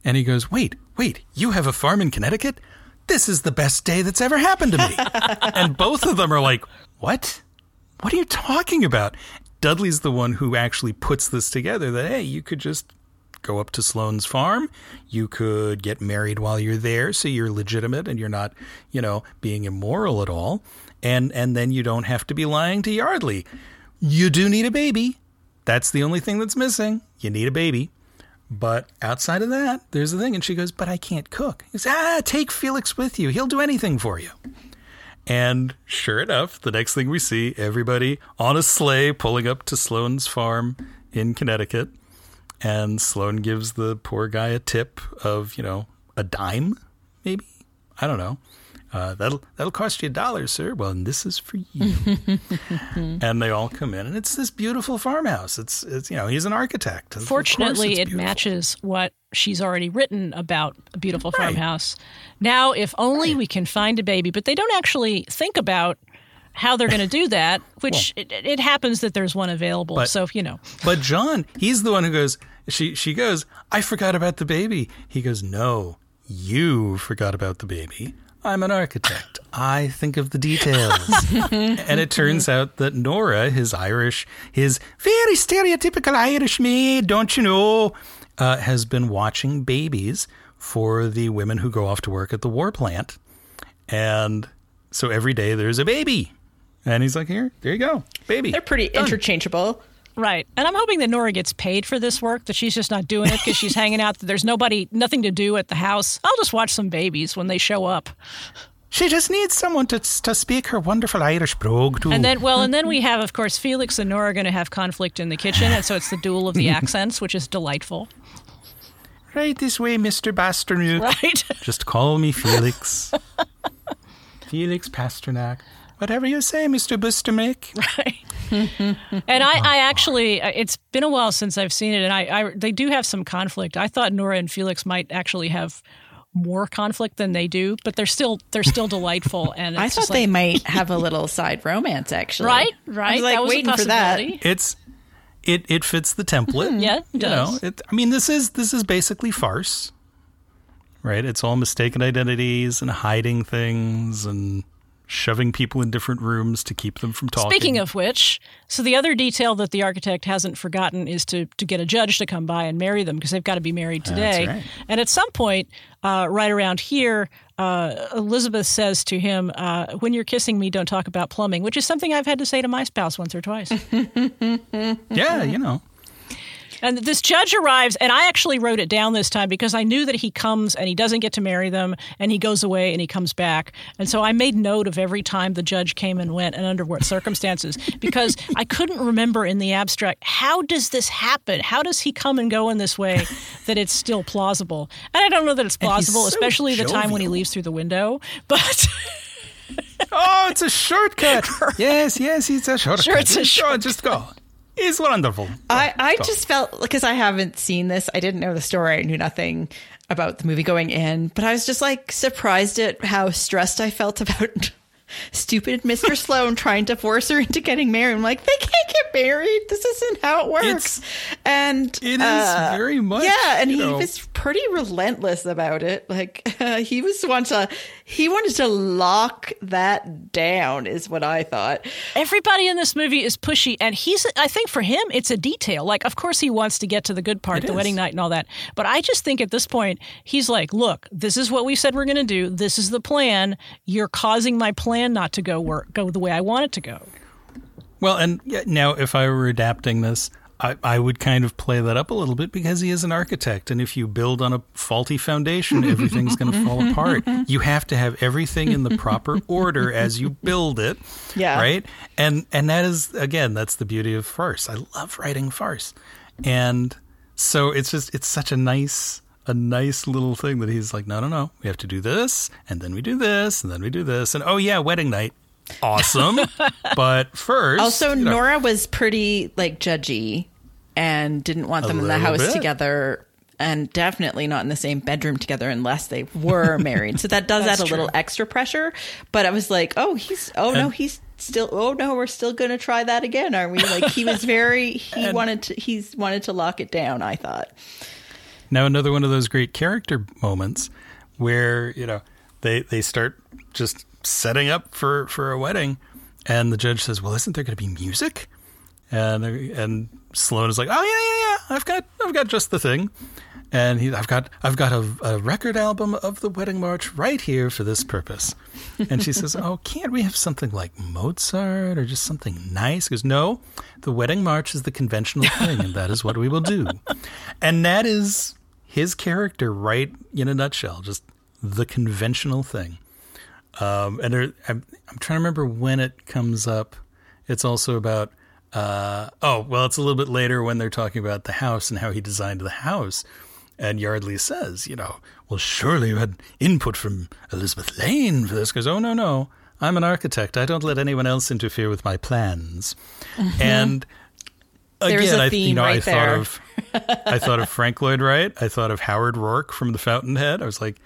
And he goes, "Wait, wait. You have a farm in Connecticut? This is the best day that's ever happened to me." and both of them are like, "What?" What are you talking about? Dudley's the one who actually puts this together that, hey, you could just go up to Sloane's farm. You could get married while you're there, so you're legitimate and you're not, you know, being immoral at all. And and then you don't have to be lying to Yardley. You do need a baby. That's the only thing that's missing. You need a baby. But outside of that, there's the thing. And she goes, But I can't cook. He says, Ah, take Felix with you. He'll do anything for you. And sure enough, the next thing we see, everybody on a sleigh pulling up to Sloane's farm in Connecticut. And Sloane gives the poor guy a tip of, you know, a dime, maybe? I don't know. Uh, that'll that'll cost you a dollar, sir. Well, and this is for you. and they all come in, and it's this beautiful farmhouse. It's it's you know he's an architect. Fortunately, it matches what she's already written about a beautiful Right. farmhouse. Now, if only we can find a baby, but they don't actually think about how they're going to do that, which it, it happens that there's one available. But- so, you know, But John, he's the one who goes. She she goes. I forgot about the baby. He goes. No, you forgot about the baby. I'm an architect. I think of the details. and it turns out that Nora, his Irish, his very stereotypical Irish maid, don't you know, uh, has been watching babies for the women who go off to work at the war plant. And so every day there's a baby. And he's like, here, there you go, baby. They're pretty Done. interchangeable. right. And I'm hoping that Nora gets paid for this work, that she's just not doing it because she's hanging out, that there's nobody, nothing to do at the house. I'll just watch some babies when they show up. She just needs someone to to speak her wonderful Irish brogue to. And then, well, and then we have, of course, Felix and Nora are going to have conflict in the kitchen. And so it's the duel of the accents, which is delightful. right this way, Mister Basternook. Right? Just call me Felix. Felix Pasternak. Whatever you say, Mr. Bustermick. And I, I actually, uh, it's been a while since I've seen it, and I, I, they do have some conflict. I thought Nora and Felix might actually have more conflict than they do, but they're still, they're still delightful. And I thought just they might have a little side romance, actually. right, I right. was like that was waiting a for that. possibility. It's it it fits the template. Yeah, it you know. It, I mean, this is this is basically farce, right? It's all mistaken identities and hiding things and shoving people in different rooms to keep them from talking. Speaking of which, so the other detail that the architect hasn't forgotten is to to get a judge to come by and marry them because they've got to be married today. right. And at some point, uh, right around here, uh, Elizabeth says to him, uh, "When you're kissing me, don't talk about plumbing," which is something I've had to say to my spouse once or twice. yeah, you know, And this judge arrives, and I actually wrote it down this time because I knew that he comes and he doesn't get to marry them, and he goes away and he comes back. And so I made note of every time the judge came and went and under what circumstances because I couldn't remember in the abstract how does this happen? How does he come and go in this way that it's still plausible? And I don't know that it's plausible, so especially the time when he leaves through the window. But oh, it's a shortcut. yes, yes, it's a shortcut. Sure, it's a shortcut. Just go. It's wonderful. I, I just felt because I haven't seen this, I didn't know the story, I knew nothing about the movie going in, but I was just like surprised at how stressed I felt about stupid Mr. Sloan trying to force her into getting married. I'm like, they can't get married. This isn't how it works. It's- and It is uh, very much. yeah, and he know, was pretty relentless about it. Like uh, he was want to, he wanted to lock that down, is what I thought. Everybody in this movie is pushy, and he's. I think for him, it's a detail. Like, of course, he wants to get to the good part, It the is. wedding night, and all that. But I just think at this point, he's like, "Look, this is what we said we're going to do. This is the plan. You're causing my plan not to go work, go the way I want it to go." Well, and now if I were adapting this, I, I would kind of play that up a little bit because he is an architect, and if you build on a faulty foundation, everything's going to fall apart. You have to have everything in the proper order as you build it. Yeah. Right. And and that is again, that's the beauty of farce. I love writing farce, and so it's just it's such a nice a nice little thing that he's like, no, no, no, we have to do this, and then we do this, and then we do this, and oh yeah, wedding night. Awesome, but first, Also, you know, Nora was pretty like judgy and didn't want them in the house bit. together and definitely not in the same bedroom together unless they were married. So that does add That's a little extra pressure. But I was like, oh, he's, oh no, he's still, oh no, we're still going to try that again, are we? Like he was very, he wanted to, he's wanted to lock it down, I thought. Now another one of those great character moments where you know they they start just setting up for for a wedding, and the judge says, "Well, isn't there going to be music?" And and Sloan is like, "Oh yeah, yeah, yeah. I've got I've got just the thing." And he, I've got I've got a, a record album of the wedding march right here for this purpose. And she says, "Oh, can't we have something like Mozart or just something nice?" He goes, "No, the wedding march is the conventional thing, and that is what we will do." And that is his character, right in a nutshell, just the conventional thing. Um, and there, I'm, I'm trying to remember when it comes up. It's also about, uh, oh, well, it's a little bit later when they're talking about the house and how he designed the house. And Yardley says, you know, well, surely you had input from Elizabeth Lane for this. Goes, oh, no, no. I'm an architect. I don't let anyone else interfere with my plans. And again, There's a I, you theme know, I right thought there. of I thought of Frank Lloyd Wright. I thought of Howard Roark from The Fountainhead. I was like,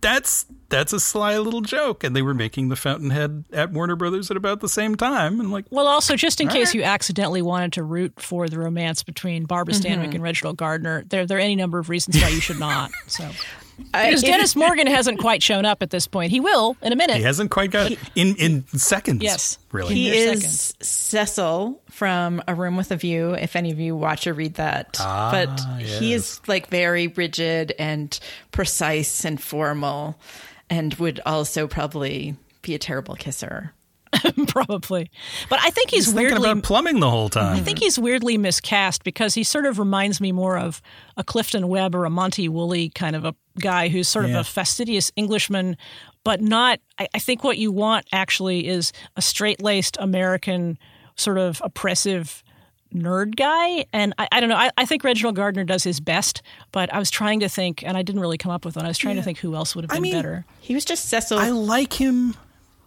that's that's a sly little joke. And they were making The Fountainhead at Warner Brothers at about the same time. And like, Well, also, just in case right. you accidentally wanted to root for the romance between Barbara Stanwyck mm-hmm. and Reginald Gardiner, there, there are any number of reasons why you should not. So, I- because Dennis Morgan hasn't quite shown up at this point, he will in a minute. he hasn't quite got in in seconds. Yes. really. He Mere is Cecil from A Room with a View. If any of you watch or read that, Ah, but he is like very rigid and precise and formal, and would also probably be a terrible kisser. probably. But I think he's, He's thinking weirdly. about plumbing the whole time. I think he's weirdly miscast because he sort of reminds me more of a Clifton Webb or a Monty Woolley kind of a guy who's sort Yeah. of a fastidious Englishman, but not. I, I think what you want actually is a straight laced American, sort of oppressive nerd guy. And I, I don't know. I, I think Reginald Gardiner does his best, but I was trying to think, and I didn't really come up with one. I was trying to think who else would have I been mean, better. He was just Cecil. I like him,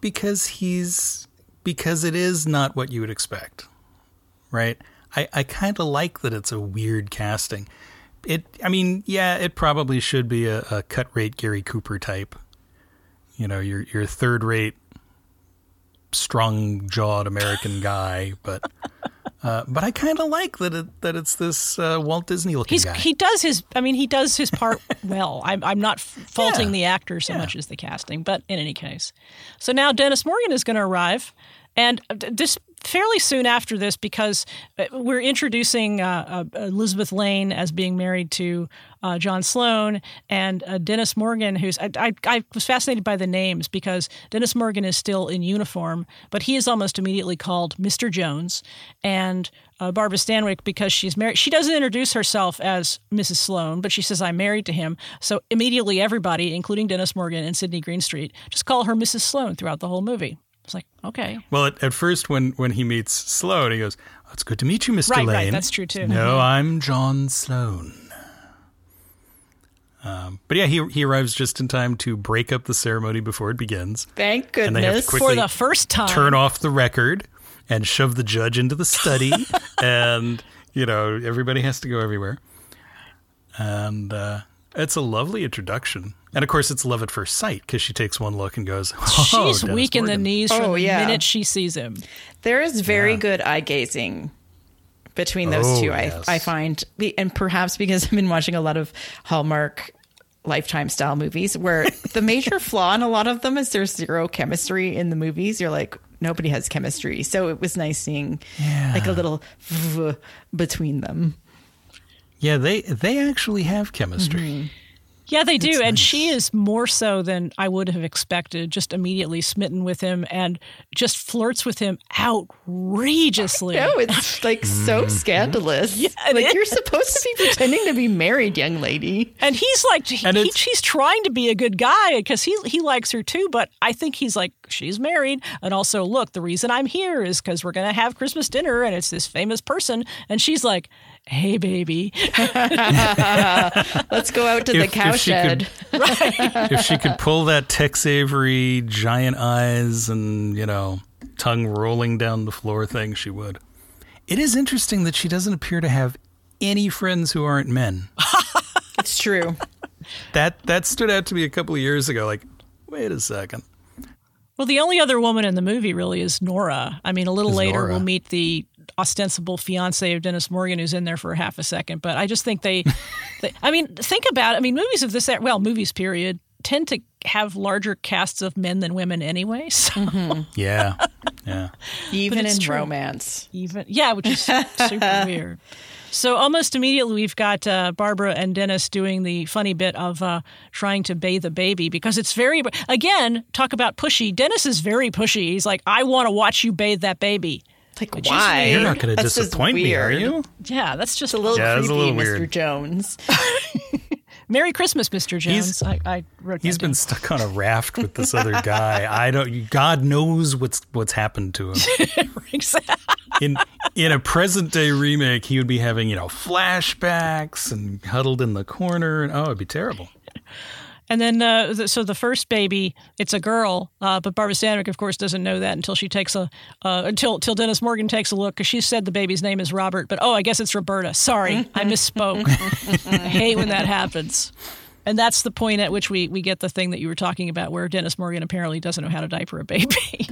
because he's because it is not what you would expect, right? I, I kind of like that it's a weird casting. It, I mean, yeah, it probably should be a, a cut rate Gary Cooper type. You know, your your third rate, strong jawed American guy, but uh, but I kind of like that it, that it's this uh, Walt Disney looking guy. he does his. I mean, he does his part well. I'm I'm not faulting Yeah. the actor so Yeah. much as the casting, but in any case, so now Dennis Morgan is going to arrive, and uh, this fairly soon after this because uh, we're introducing uh, uh, Elizabeth Lane as being married to uh, John Sloan and uh, Dennis Morgan, who's I, I, I was fascinated by the names because Dennis Morgan is still in uniform, but he is almost immediately called Mr. Jones, and uh, Barbara Stanwyck because she's married. She doesn't introduce herself as Mrs. Sloan, but she says I'm married to him. So immediately everybody, including Dennis Morgan and Sidney Greenstreet, just call her Mrs. Sloan throughout the whole movie. It's like okay, Well, at, at first, when, when he meets Sloan, he goes, oh, "It's good to meet you, Mr. Right, Lane." right, that's true, too. No, I'm John Sloan. Um, but yeah, he he arrives just in time to break up the ceremony before it begins. Thank And they have to goodness. for the first time. Turn off the record and shove the judge into the study, and you know everybody has to go everywhere. And uh, it's a lovely introduction. And of course, it's love at first sight because she takes one look and goes, oh, She's Dennis weak in the knees from Oh, the minute she sees him. There is very Yeah. good eye gazing between those Oh, two. yes. I I find, and perhaps because I've been watching a lot of Hallmark Lifetime style movies, where the major flaw in a lot of them is there's zero chemistry in the movies. You're like nobody has chemistry, so it was nice seeing like a little v- between them. Yeah, they they actually have chemistry. Mm-hmm. Yeah, they do. And she is more so than I would have expected, just immediately smitten with him and just flirts with him outrageously. No, it's like so mm-hmm. scandalous. it like is. you're supposed to be pretending to be married, young lady. And he's like, he, And he, it's- he's trying to be a good guy because he he likes her too. But I think he's like, she's married, and also look, the reason I'm here is because we're gonna have Christmas dinner, and it's this famous person, and she's like, hey, baby, Let's go out to the If- cowshed. if she could- if she could pull that Tex Avery giant eyes and, you know, tongue rolling down the floor thing, she would. It is interesting that she doesn't appear to have any friends who aren't men. It's true. That that stood out to me a couple of years ago. Like, wait a second. Well, the only other woman in the movie really is Nora. I mean, a little Is later Nora. we'll meet the ostensible fiance of Dennis Morgan, who's in there for half a second. But I just think they, they I mean, think about. it. I mean, movies of this, well, movies period tend to have larger casts of men than women anyway. So Yeah, yeah. Even in true. romance. even yeah, which is super weird. So almost immediately we've got uh, Barbara and Dennis doing the funny bit of uh, trying to bathe the baby because it's very again talk about pushy. Dennis is very pushy. He's like, I want to watch you bathe that baby. Like, Which why? weird. You're not going to disappoint me, are you? Yeah, that's just a little Yeah, it's a creepy, little Mr. weird. Jones. Merry Christmas, Mr. Jones. He's- I, I wrote He's that been down. stuck on a raft with this other guy. I don't. God knows what's what's happened to him. in in a present day remake, he would be having you know flashbacks and huddled in the corner, and oh, it'd be terrible. And then, uh, th- so the first baby, it's a girl, uh, but Barbara Stanwyck, of course, doesn't know that until she takes a uh, until until Dennis Morgan takes a look because she said the baby's name is Robert, but oh, I guess it's Roberta. Sorry, I misspoke. I hate when that happens. And that's the point at which we we get the thing that you were talking about, where Dennis Morgan apparently doesn't know how to diaper a baby.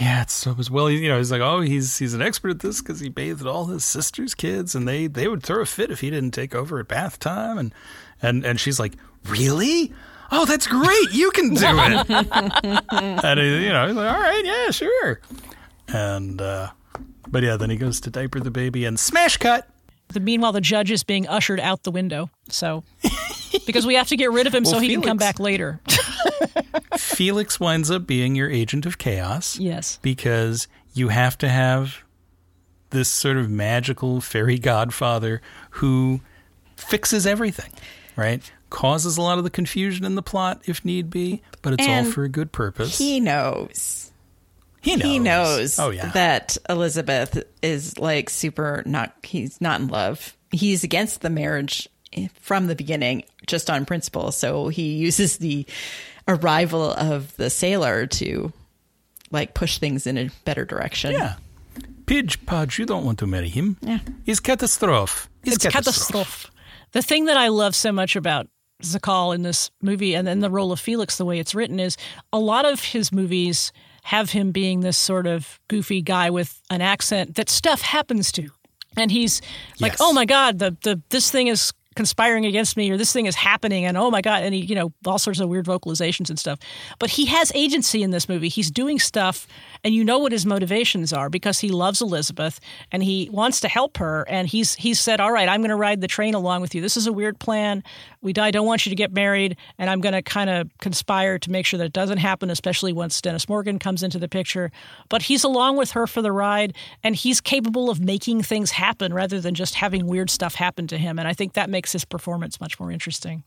Yeah, it's so as well. You know, he's like, oh, he's he's an expert at this because he bathed all his sister's kids, and they they would throw a fit if he didn't take over at bath time, and and and she's like, really? Oh, that's great! You can do it. and he, you know, he's like, all right, yeah, sure. And uh, but yeah, then he goes to diaper the baby and smash cut. the, meanwhile, the judge is being ushered out the window. So because we have to get rid of him so Well, he can come back later. Felix winds up being your agent of chaos. yes. because you have to have this sort of magical fairy godfather who fixes everything, right? Causes a lot of the confusion in the plot if need be, but it's all for a good purpose. He knows. he knows. He knows Oh yeah. that Elizabeth is like super not he's not in love. He's against the marriage from the beginning just on principle. So he uses the arrival of the sailor to like push things in a better direction. Yeah. Pidge Podge, you don't want to marry him. Yeah. It's catastrophe. It's, it's catastrophe. The thing that I love so much about Sakall in this movie and then the role of Felix, the way it's written, is a lot of his movies have him being this sort of goofy guy with an accent that stuff happens to. And he's like, Yes. oh my God, the, the this thing is conspiring against me or this thing is happening and oh my god and he you know all sorts of weird vocalizations and stuff but he has agency in this movie he's doing stuff and you know what his motivations are because he loves elizabeth and he wants to help her and he's he's said all right i'm going to ride the train along with you this is a weird plan we i don't want you to get married. And i'm going to kind of conspire to make sure that it doesn't happen especially once dennis morgan comes into the picture. But he's along with her for the ride and he's capable of making things happen rather than just having weird stuff happen to him. And i think that makes his performance much more interesting.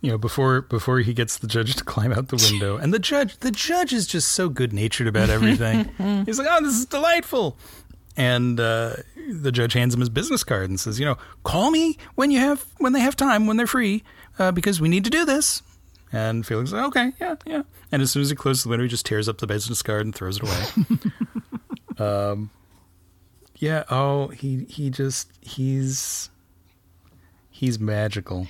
You know before before he gets the judge to climb out the window and the judge the judge is just so good natured about everything. He's like oh this is delightful and uh, the judge hands him his business card and says you know call me when you have when they have time when they're free uh, because we need to do this. And felix is like okay yeah yeah. And as soon as he closes the window he just tears up the business card and throws it away. Um yeah oh he he just he's he's magical.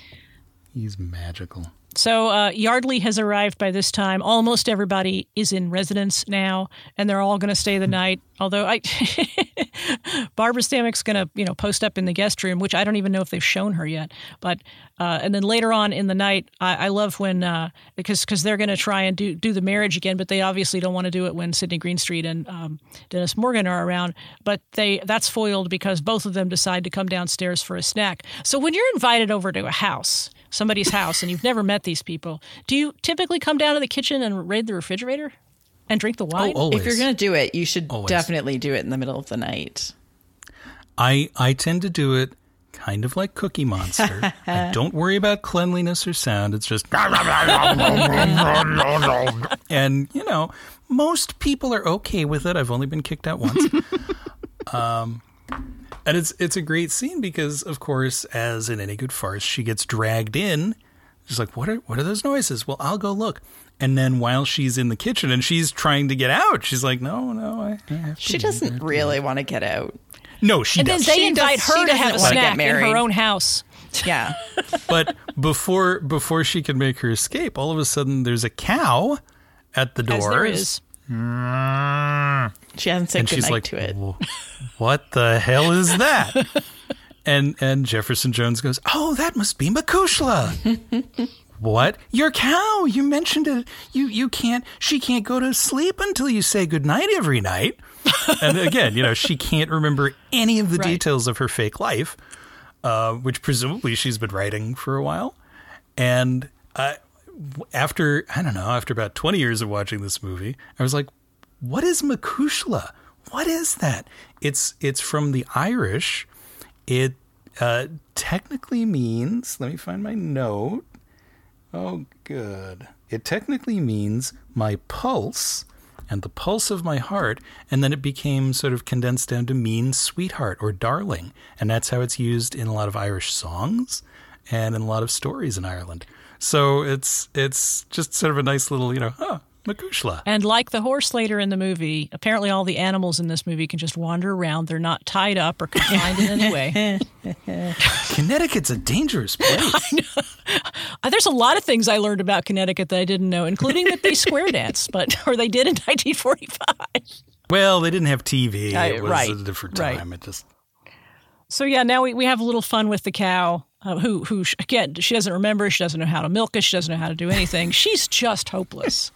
He's magical. So uh, Yardley has arrived by this time. Almost everybody is in residence now, and they're all going to stay the night. Although I, Barbara Stanwyck's going to you know post up in the guest room, which I don't even know if they've shown her yet. But uh, and then later on in the night, I, I love when uh, because because they're going to try and do do the marriage again, but they obviously don't want to do it when Sidney Greenstreet and um, Dennis Morgan are around. But they that's foiled because both of them decide to come downstairs for a snack. So when you're invited over to a house somebody's house and you've never met these people, do you typically come down to the kitchen and raid the refrigerator and drink the wine? oh If you're going to do it, you should Always. definitely do it in the middle of the night. I I tend to do it kind of like Cookie Monster. I don't worry about cleanliness or sound. It's just and you know most people are okay with it. I've only been kicked out once. um, and it's it's a great scene because of course, as in any good farce, she gets dragged in. She's like, "What are what are those noises?" Well, I'll go look. And then while she's in the kitchen and she's trying to get out, she's like, "No, no, I, I have She leave. doesn't really want to get out. No, she doesn't. and then they She invite does- her to have a doesn't wanna get snack in her own house. Yeah. but before before she can make her escape, all of a sudden there's a cow at the door. As there is. She hasn't said and she's goodnight like, to it. "What the hell is that?" and and Jefferson Jones goes, "Oh, that must be Makushla." what? Your cow? You mentioned it. You you can't. She can't go to sleep until you say goodnight every night. and again, you know, she can't remember any of the Right. details of her fake life, uh, which presumably she's been writing for a while. And uh, w- after I don't know, after about twenty years of watching this movie, I was like, "What is Makushla? What is that?" It's it's from the Irish. It uh, technically means. Let me find my note. Oh, good. It technically means my pulse and the pulse of my heart, and then it became sort of condensed down to mean sweetheart or darling, and that's how it's used in a lot of Irish songs and in a lot of stories in Ireland. So it's it's just sort of a nice little, you know, huh, Makushla. And like the horse later in the movie, apparently all the animals in this movie can just wander around. They're not tied up or confined in any way. Connecticut's a dangerous place. Uh, There's a lot of things I learned about Connecticut that I didn't know, including that they square dance, but or they did in 1945. Well, they didn't have TV. Uh, It was right, a different right. time. It just So yeah, now we, we have a little fun with the cow, uh, who who again she doesn't remember, she doesn't know how to milk it, she doesn't know how to do anything. She's just hopeless.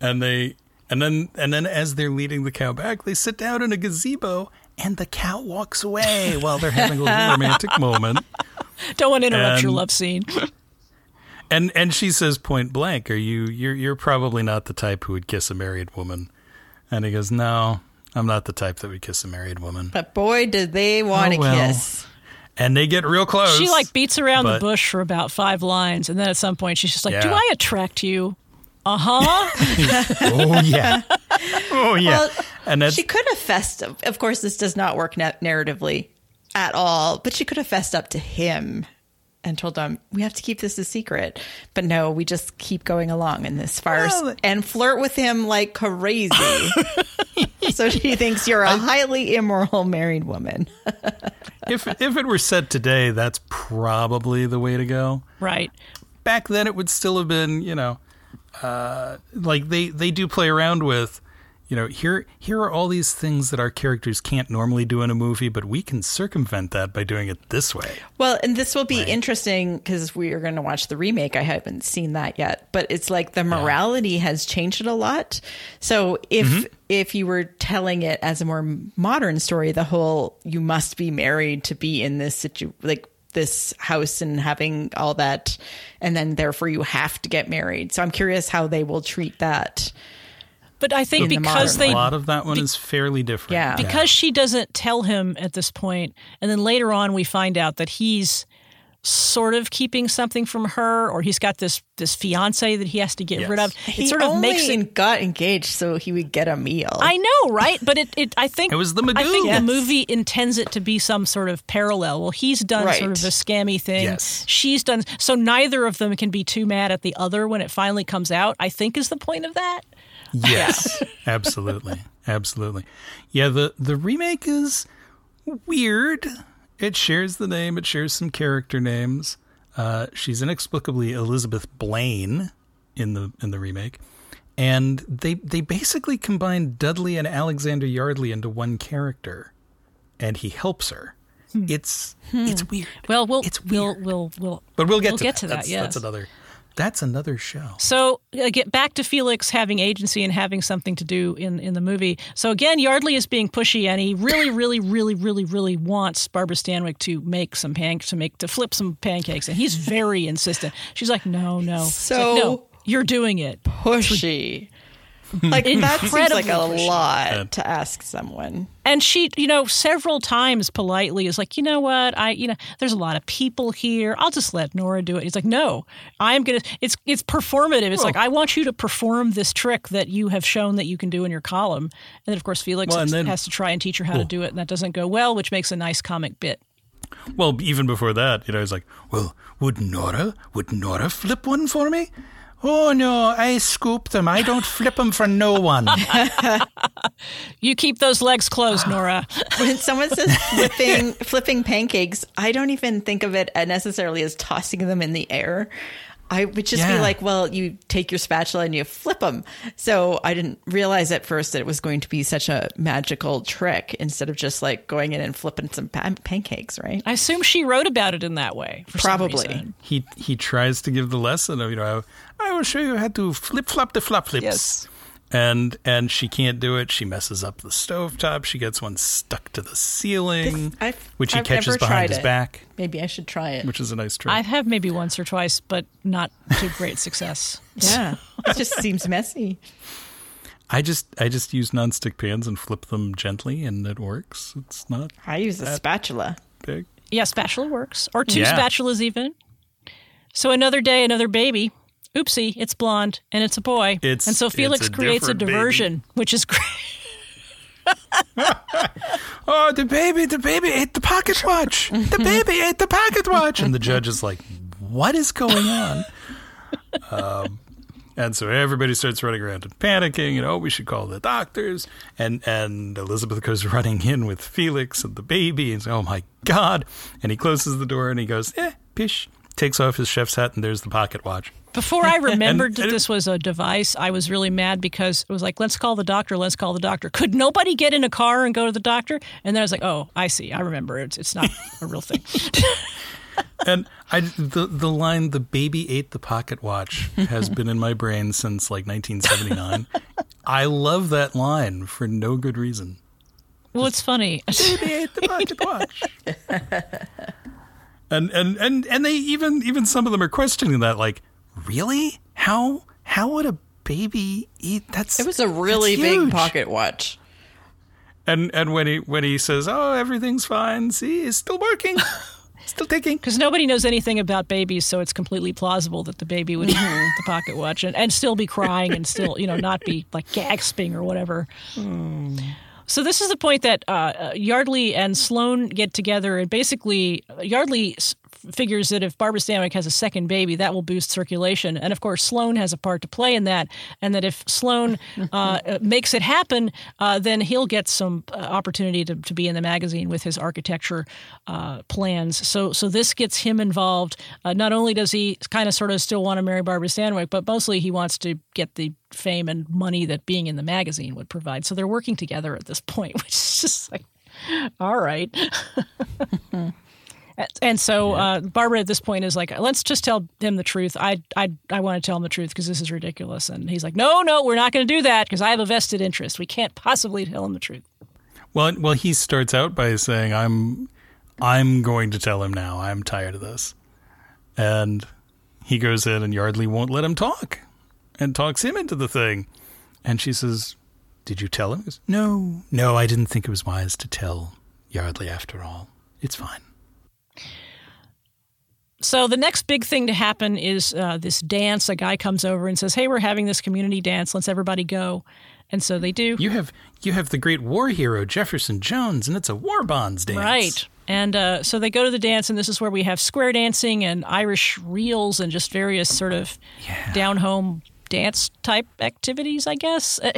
And they and then and then as they're leading the cow back, they sit down in a gazebo and the cow walks away while they're having a little romantic moment. Don't want to interrupt your love scene. And and she says point blank, "Are you you're you're probably not the type who would kiss a married woman." And he goes, "No, I'm not the type that would kiss a married woman." But boy, did they want to Oh, well. kiss. And they get real close. She like beats around the bush for about five lines, and then at some point she's just like, "Do I attract you?" Uh huh. Oh yeah. Oh yeah. Well, and that's She could have fessed up. Of course, this does not work na- narratively at all, but she could have fessed up to him and told them we have to keep this a secret. But no, we just keep going along in this farce Well, and flirt with him like crazy. so she thinks you're a highly immoral married woman. if if it were said today, that's probably the way to go. Right. Back then, it would still have been, you know, uh, like they they do play around with, you know, here here are all these things that our characters can't normally do in a movie, but we can circumvent that by doing it this way. Well, and this will be interesting because we are going to watch the remake. I haven't seen that yet, but it's like the morality has changed it a lot. So if if you were telling it as a more modern story, the whole you must be married to be in this situation like this house and having all that, and then therefore you have to get married. So I'm curious how they will treat that. But I think In the because they a lot of that one is fairly different. Yeah. because she doesn't tell him at this point and then later on we find out that he's sort of keeping something from her or he's got this this fiance that he has to get rid of it He sort of only makes it got engaged so he would get a meal. I know, right? But it, it I think It was the I think Magoo. the movie intends it to be some sort of parallel. Well, he's done Right. sort of a scammy thing. Yes. She's done so neither of them can be too mad at the other when it finally comes out. I think is the point of that. Yes, absolutely, absolutely. Yeah, the the remake is weird. It shares the name. It shares some character names. Uh, she's inexplicably Elizabeth Blaine in the in the remake, and they they basically combine Dudley and Alexander Yardley into one character, and he helps her. It's it's weird. Well, we'll It's we'll we'll we'll But we'll get we'll to get that. to that. That's, yes. that's another that's another show. So uh, get back to Felix having agency and having something to do in, in the movie. So again, Yardley is being pushy, and he really, really, really, really, really wants Barbara Stanwyck to make some pan to make to flip some pancakes, and he's very insistent. She's like, "No, no, So- like, no, you're doing it." pushy. Like that seems like a Incredibly pushy. lot to ask someone. And she, you know, several times politely is like, you know what, I, you know, there's a lot of people here. I'll just let Nora do it. He's like, no, I'm gonna. It's it's performative. It's like I want you to perform this trick that you have shown that you can do in your column. And then of course Felix Well, and then- has to try and teach her how to do it, and that doesn't go well, which makes a nice comic bit. Well, even before that, you know, he's like, "Well, would Nora, would Nora flip one for me?" Oh no, I scoop them. I don't flip them for no one. You keep those legs closed, Nora. When someone says flipping flipping pancakes, I don't even think of it necessarily as tossing them in the air. I would just be like, well, you take your spatula and you flip them. So I didn't realize at first that it was going to be such a magical trick instead of just like going in and flipping some pan- pancakes, right? I assume she wrote about it in that way. For Probably. reason. he he tries to give the lesson of you know, I will show you how to flip flop the flop flips. Yes. And and she can't do it. She messes up the stovetop. She gets one stuck to the ceiling, This- which he I've catches behind his it. back, Maybe I should try it. which is a nice trick. I have maybe once or twice, but not to great success. Yeah, it just seems messy. I just I just use nonstick pans and flip them gently, and it works. It's not I use a spatula. big. Yeah, spatula works. Or two Yeah. spatulas even. So another day, another baby. Oopsie, it's blonde and it's a boy. It's- and so Felix a creates a different baby. diversion, which is great. Oh, the baby, the baby ate the pocket watch. The baby ate the pocket watch. And the judge is like, what is going on? Um, and so everybody starts running around and panicking, you know, we should call the doctors. And and Elizabeth goes running in with Felix and the baby, and says, oh my god! And he closes the door and he goes, eh, pish. Takes off his chef's hat and there's the pocket watch. Before I remembered that and- this was a device, I was really mad because it was like, let's call the doctor, let's call the doctor. Could nobody get in a car and go to the doctor? And then I was like, oh, I see. I remember. It's, it's not a real thing. And I the the line "the baby ate the pocket watch" has been in my brain since like 1979. I love that line for no good reason. well, it's funny. Baby ate the pocket watch. and and and and they even even some of them are questioning that. Like, really? How how would a baby eat? That's It was a really big pocket watch. And and when he when he says, "Oh, everything's fine," see, it's still working, still ticking. Because nobody knows anything about babies, so it's completely plausible that the baby would eat the pocket watch and, and still be crying and still, you know, not be like gasping or whatever. So this is the point that uh, uh, Yardley and Sloane get together, and basically Yardley s- figures that if Barbara Stanwyck has a second baby, that will boost circulation. And of course, Sloan has a part to play in that. And that if Sloan uh, makes it happen, uh, then he'll get some uh, opportunity to, to be in the magazine with his architecture uh, plans. So, so this gets him involved. Uh, not only does he kind of sort of still want to marry Barbara Stanwyck, but mostly he wants to get the fame and money that being in the magazine would provide. So they're working together at this point, which is just like, all right. and so uh, Barbara at this point is like, let's just tell him the truth. I I I want to tell him the truth because this is ridiculous. And he's like, no, no, we're not going to do that because I have a vested interest. We can't possibly tell him the truth. Well, well, he starts out by saying, "I'm, I'm going to tell him now. I'm tired of this," and he goes in, and Yardley won't let him talk, and talks him into the thing. And she says, "Did you tell him?" He goes, "No, no, I didn't think it was wise to tell Yardley. After all, it's fine." So the next big thing to happen is uh, this dance. A guy comes over and says, "Hey, we're having this community dance. Let's everybody go." And so they do. You have you have the great war hero Jefferson Jones, and it's a war bonds dance, Right. And uh, so they go to the dance, and this is where we have square dancing and Irish reels and just various sort of Yeah. down home dance type activities, I guess.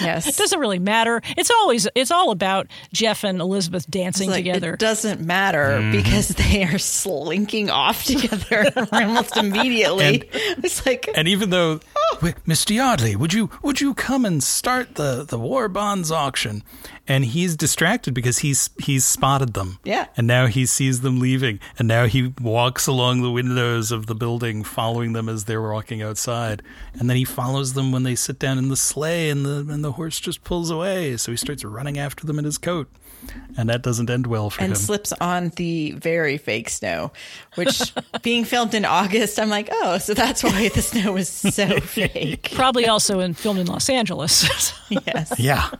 Yes. It doesn't really matter. It's always it's all about Jeff and Elizabeth dancing like, together. It doesn't matter Mm-hmm. because they are slinking off together almost immediately. And- it's like And even though, Wait, Mr. Yardley, would you would you come and start the the war bonds auction? And he's distracted because he's he's spotted them. Yeah. And now he sees them leaving, and now he walks along the windows of the building, following them as they're walking outside. And then he follows them when they sit down in the sleigh, and the and the horse just pulls away. So he starts running after them in his coat, and that doesn't end well for and him. And slips on the very fake snow, which being filmed in August, I'm like, oh, so that's why the snow was so fake. Probably also in filmed in Los Angeles. Yes. yeah.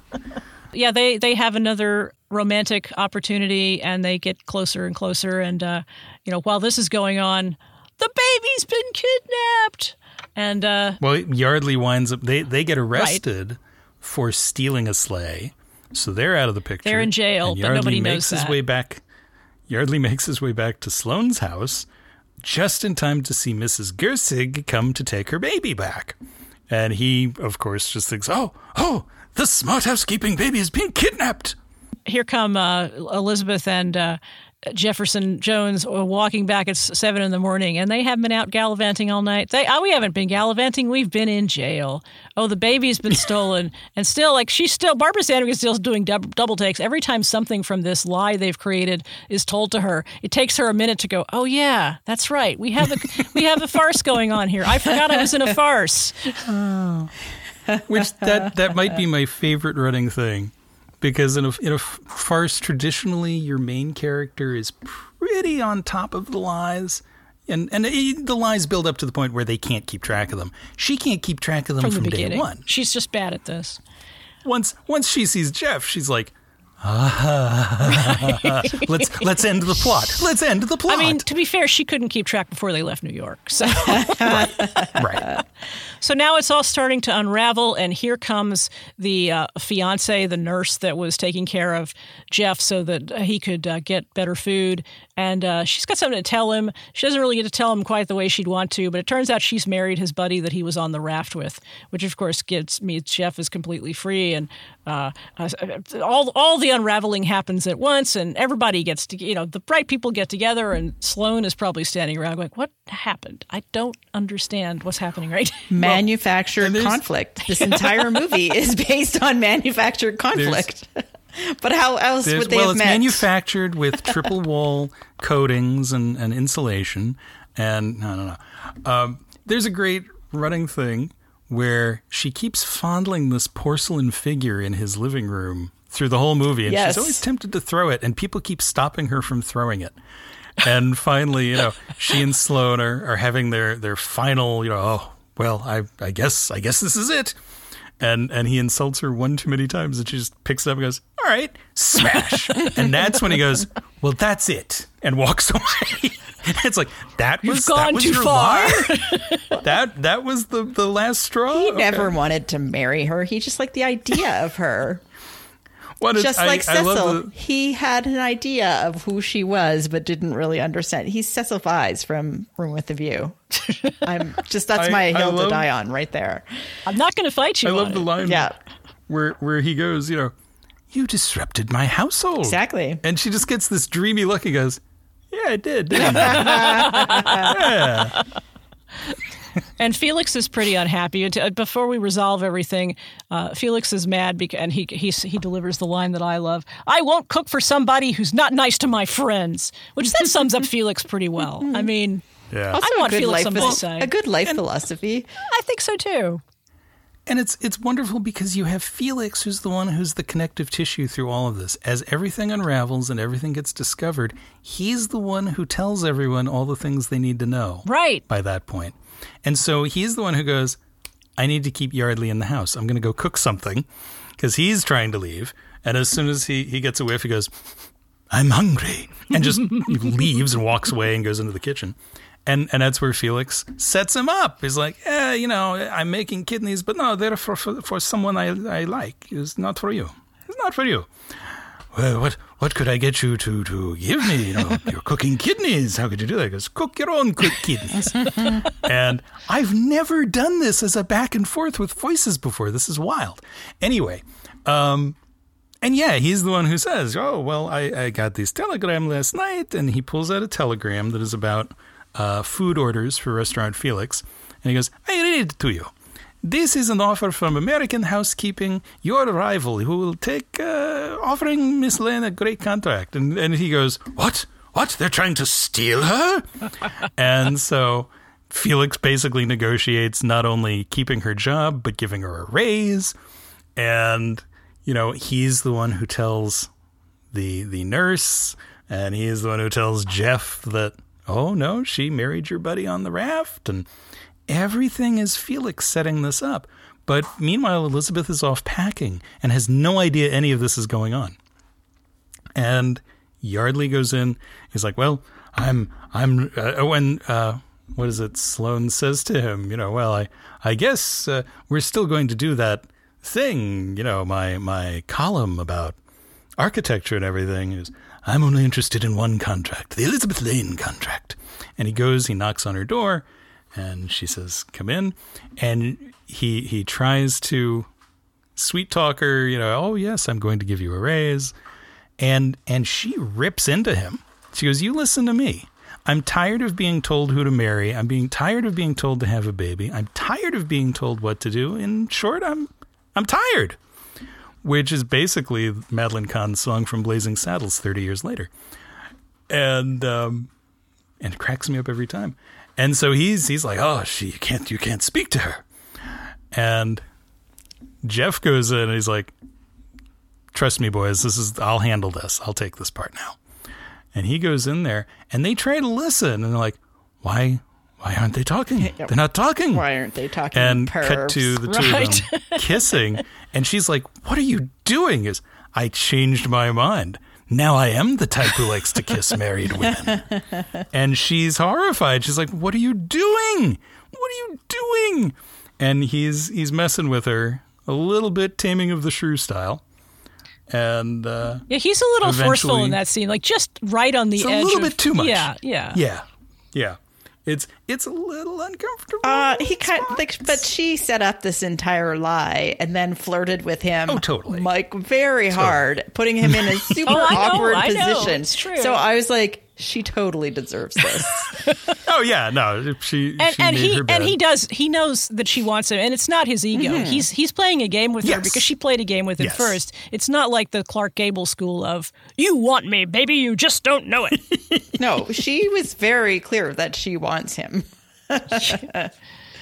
Yeah, they they have another romantic opportunity, and they get closer and closer. And uh, you know, while this is going on, the baby's been kidnapped, and uh, Well, Yardley winds up. They they get arrested for stealing a sleigh, so they're out of the picture. They're in jail, and but Yardley nobody knows makes his that. way back. Yardley makes his way back to Sloane's house, just in time to see Mrs. Gersig come to take her baby back, and he, of course, just thinks, "Oh, oh, the smart housekeeping baby has been kidnapped." here come uh, Elizabeth and uh, Jefferson Jones walking back at seven in the morning, and they have been out gallivanting all night. They, oh, we haven't been gallivanting; we've been in jail. Oh, the baby's been stolen, and still, like she's still Barbara Sanders is still doing dub- double takes every time something from this lie they've created is told to her. It takes her a minute to go, "Oh yeah, that's right. We have a we have a farce going on here. I forgot I was in a farce." Which that that might be my favorite running thing, because in a in a farce traditionally your main character is pretty on top of the lies, and and it, the lies build up to the point where they can't keep track of them. She can't keep track of them From from, the day one. she's just bad at this. Once once she sees Jeff, she's like. Ah, let's let's end the plot. Let's end the plot. I mean, to be fair, she couldn't keep track before they left New York, so. right. So now it's all starting to unravel, and here comes the uh, fiance, the nurse that was taking care of Jeff so that he could uh, get better food. And uh, she's got something to tell him. She doesn't really get to tell him quite the way she'd want to, but it turns out she's married his buddy that he was on the raft with, which of course gets me Jeff is completely free, and uh, uh, all all the unraveling happens at once, and everybody gets to you know the bright people get together, and Sloane is probably standing around going, "What happened? I don't understand what's happening right." now." Manufactured there's- conflict. This entire movie is based on manufactured conflict. but how else There's- would they well, have it's manufactured with triple wall coatings and, and insulation. And no, no, no. Um, there's a great running thing where she keeps fondling this porcelain figure in his living room through the whole movie, and Yes. she's always tempted to throw it, and people keep stopping her from throwing it. And finally, you know, she and Sloan are, are having their, their final, you know, oh well, I I guess I guess this is it. And and he insults her one too many times, and she just picks it up and goes, "All right, smash." and that's when he goes, "Well, that's it," and walks away. And it's like that was You've gone that was too far. that that was the the last straw. he Okay. never wanted to marry her. He just liked the idea of her. What is- Just I- like I love Cecil, the- he had an idea of who she was, but didn't really understand. He's Cecil Vyse from Room with the View. I'm just that's I- my I hill to die on right there. I'm not going to fight you. I on love the line Yeah, where where he goes, you know, you disrupted my household. exactly. And she just gets this dreamy look and goes, Yeah, I did, didn't I? yeah. And Felix is pretty unhappy. And Before we resolve everything, uh, Felix is mad because, and he, he he delivers the line that I love: "I won't cook for somebody who's not nice to my friends," which that sums up Felix pretty well. I mean, Yeah. Also, I want a good Felix life on my phil- a good life philosophy. I think so too. And it's it's wonderful because you have Felix, who's the one who's the connective tissue through all of this. As everything unravels and everything gets discovered, he's the one who tells everyone all the things they need to know. Right. By that point. And so he's the one who goes, I need to keep Yardley in the house. I'm going to go cook something because he's trying to leave. And as soon as he, he gets a whiff, he goes, I'm hungry. And just leaves and walks away and goes into the kitchen. And and that's where Felix sets him up. He's like, yeah, you know, I'm making kidneys, but no, they're for, for, for someone I, I like. It's not for you. It's not for you. Well, what what could I get you to, to give me? You know, you're cooking kidneys. How could you do that? He goes, cook your own cooked kidneys. and I've never done this as a back and forth with voices before. This is wild. Anyway, um, and yeah, he's the one who says, "Oh, well, I, I got this telegram last night," and he pulls out a telegram that is about uh, food orders for Restaurant Felix, and he goes, "I read it to you. This is an offer from American Housekeeping, your rival, who will take uh, offering Miss Lane a great contract." And and he goes, "What? What? They're trying to steal her?" and so. Felix basically negotiates not only keeping her job, but giving her a raise. And, you know, he's the one who tells the the nurse, and he's the one who tells Jeff that, oh no, she married your buddy on the raft, and everything is Felix setting this up. But meanwhile, Elizabeth is off packing and has no idea any of this is going on. And Yardley goes in. He's like, "Well, I'm, I'm." Uh, oh, uh, what is it? Sloan says to him, "You know, well, I, I guess uh, we're still going to do that thing. You know, my my column about architecture and everything is. I'm only interested in one contract, the Elizabeth Lane contract." And he goes, he knocks on her door, and she says, "Come in." And he he tries to sweet talk her. You know, oh yes, I'm going to give you a raise and and she rips into him. She goes, "You listen to me. I'm tired of being told who to marry. I'm being tired of being told to have a baby. I'm tired of being told what to do. In short, I'm I'm tired." Which is basically Madeline Kahn's song from Blazing Saddles 30 years later. And um and it cracks me up every time. And so he's he's like, "Oh, she you can't you can't speak to her." And Jeff goes in and he's like, trust me, boys, this is I'll handle this. I'll take this part now. And he goes in there and they try to listen and they're like, why why aren't they talking? They're not talking. Why aren't they talking? And pervs? cut to the two Right. of them kissing. And she's like, What are you doing? Is I changed my mind. Now I am the type who likes to kiss married women. And she's horrified. She's like, What are you doing? What are you doing? And he's he's messing with her a little bit taming of the shrew style. And uh Yeah, he's a little forceful in that scene, like just right on the edge. it's a little of- bit too much. Yeah, yeah, Yeah. Yeah. It's it's a little uncomfortable. Uh, he kind like, but she set up this entire lie and then flirted with him. Oh, totally. Like very hard, putting him in a super Oh, I know, awkward I know. position. It's true. So I was like, she totally deserves this. Oh yeah, no. She and she and made he her bed. and he does he knows that she wants him and it's not his ego mm-hmm. he's he's playing a game with her because she played a game with him Yes. first it's not like the clark gable school of you want me baby you just don't know it no, she was very clear that she wants him.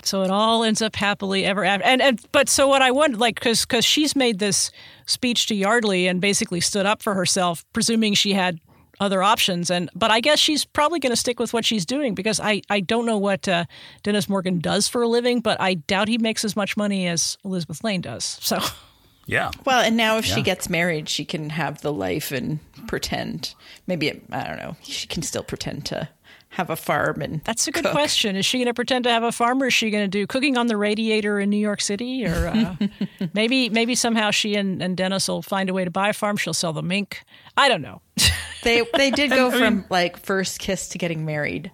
so it all ends up happily ever after and and but so what i wondered like because because she's made this speech to yardley and basically stood up for herself presuming she had other options and but i guess she's probably going to stick with what she's doing because i i don't know what uh, dennis morgan does for a living but i doubt he makes as much money as elizabeth lane does so Yeah. Well, and now if Yeah. she gets married, she can have the life and pretend. Maybe it, I don't know. She can still pretend to have a farm and That's a good cook. question. Is she going to pretend to have a farm, or is she going to do cooking on the radiator in New York City, or uh, maybe maybe somehow she and, and Dennis will find a way to buy a farm? She'll sell the mink. I don't know. They they did go from like first kiss to getting married.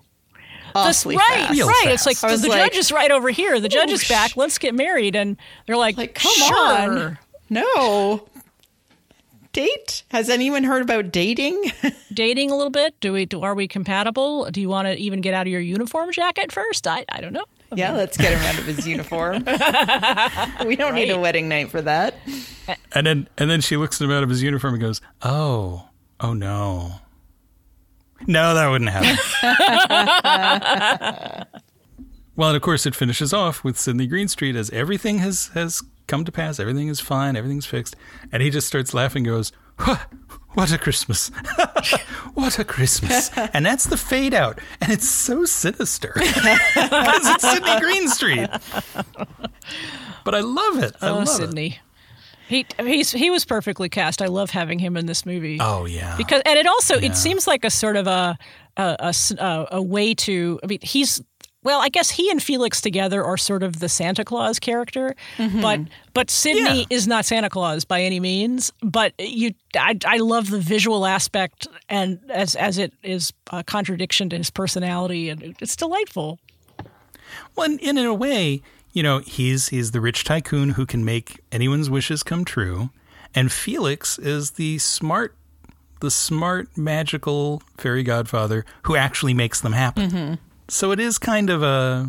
This- right, fast. Real right. It's like the, like, judge is right over here. The judge is back. Let's get married, and they're like, Like, come sure. on. No. Date? Has anyone heard about dating? dating a little bit? Do we? Do, are we compatible? Do you want to even get out of your uniform jacket first? I, I don't know. yeah, let's get him out of his uniform. we don't need a wedding night for that. And then and then she looks at him out of his uniform and goes, "Oh, oh no, no, that wouldn't happen." well, and of course, it finishes off with Sidney Greenstreet as everything has has come to pass, everything is fine, everything's fixed, and he just starts laughing, goes, "Huh, "What a Christmas! what a Christmas!" and that's the fade out, and it's so sinister because it's Sidney Greenstreet. But I love it. I Oh, love it. Sidney. He he's he was perfectly cast. I love having him in this movie. Oh yeah. because and it also Yeah. it seems like a sort of a a a way to i mean he's well i guess he and felix together are sort of the santa claus character but but sidney Mm-hmm. Yeah. is not santa claus by any means but you I, I love the visual aspect and as as it is a contradiction to his personality and it's delightful Well, and, and in a way, you know, he's he's the rich tycoon who can make anyone's wishes come true, and Felix is the smart, the smart magical fairy godfather who actually makes them happen. So it is kind of a,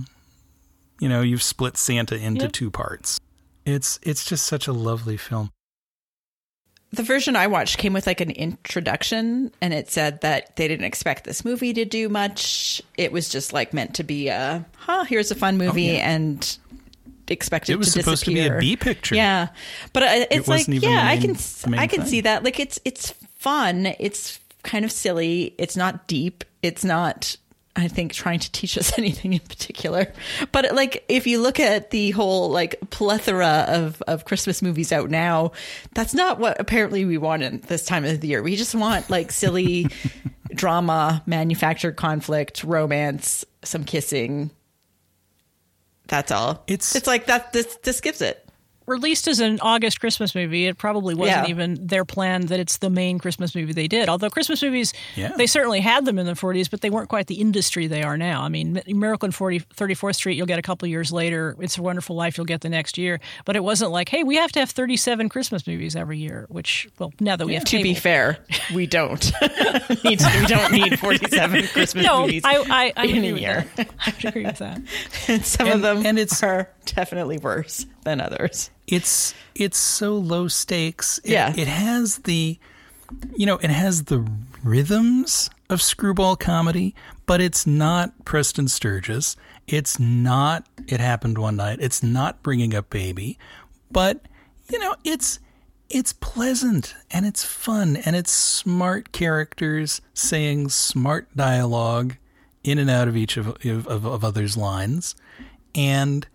you know, you've split Santa into Yep. two parts. It's it's just such a lovely film. The version I watched came with like an introduction, and it said that they didn't expect this movie to do much. It was just like meant to be a, huh, here's a fun movie, yeah. and expected It was to supposed to be a disappear. Picture. Yeah, but uh, it's like, wasn't even yeah, the I can, I can thing. see that. Like it's it's fun. It's kind of silly. It's not deep. It's not. I think trying to teach us anything in particular, but like if you look at the whole like plethora of of Christmas movies out now, that's not what apparently we want in this time of the year. We just want like silly drama, manufactured conflict, romance, some kissing. That's all. It's- it's like that. This this gives it. Released as an August Christmas movie, it probably wasn't Yeah. even their plan that it's the main Christmas movie they did. Although Christmas movies, Yeah. they certainly had them in the 40s, but they weren't quite the industry they are now. I mean, Miracle on 40, 34th Street, you'll get a couple years later. It's a Wonderful Life, you'll get the next year. But it wasn't like, hey, we have to have 37 Christmas movies every year, which, well, now that we have to be fair, we don't we don't need 47 Christmas no, movies I, I, I in a year. I would agree with that. and some of them and it's- are definitely worse than others. it's it's so low stakes. It, Yeah. it has the, you know, it has the rhythms of screwball comedy, but it's not Preston Sturges. It's not It Happened One Night. It's not Bringing Up Baby, but you know, it's it's pleasant and it's fun and it's smart characters saying smart dialogue in and out of each of of, of, of others' lines, and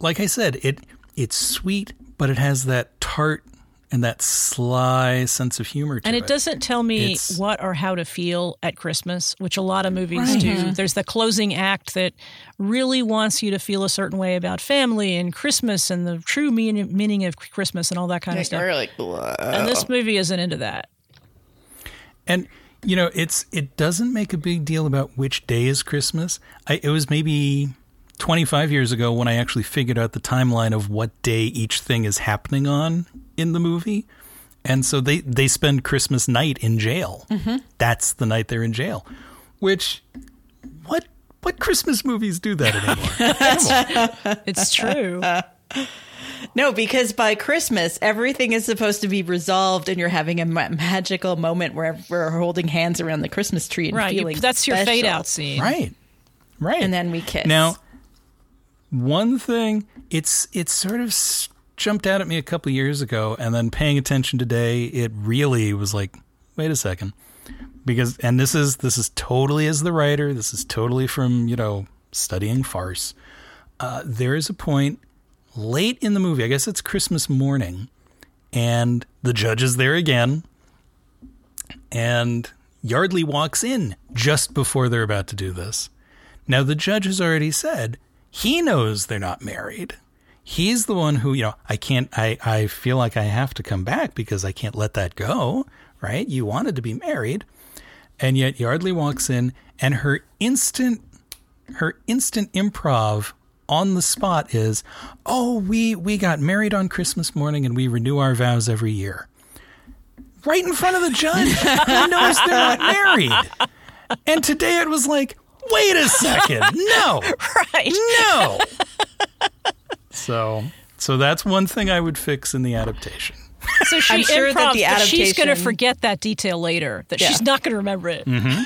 like I said, it it's sweet, but it has that tart and that sly sense of humor to And it. it doesn't tell me It's- what or how to feel at Christmas, which a lot of movies do. There's the closing act that really wants you to feel a certain way about family and Christmas and the true meaning, meaning of Christmas and all that kind of stuff. like, And this movie isn't into that. And you know, it's it doesn't make a big deal about which day is Christmas. I, it was maybe 25 years ago when I actually figured out the timeline of what day each thing is happening on in the movie. And so they they spend Christmas night in jail. Mm-hmm. That's the night they're in jail. Which what what Christmas movies do that anymore? It's true. no, because by Christmas, everything is supposed to be resolved and you're having a ma- magical moment where we're holding hands around the Christmas tree and right. you- feeling that's your special. fade out scene. right. Right. And then we kiss. Now, one thing it's it's sort of jumped out at me a couple years ago, and then paying attention today, it really was like, wait a second, because and this is this is totally as the writer, this is totally from you know studying farce. Uh, there is a point late in the movie, I guess it's Christmas morning, and the judge is there again. And Yardley walks in just before they're about to do this. Now, the judge has already said he knows they're not married. He's the one who, you know, I can't, I, I feel like I have to come back because I can't let that go, right? You wanted to be married. And yet Yardley walks in and her instant, her instant improv on the spot is, oh, we, we got married on Christmas morning and we renew our vows every year right in front of the judge who knows they're not married. And today it was like, wait a second, no, Right. no. So, so that's one thing I would fix in the adaptation. So she I'm sure that the but she's going to forget that detail later. That Yeah. she's not going to remember it. Mm-hmm.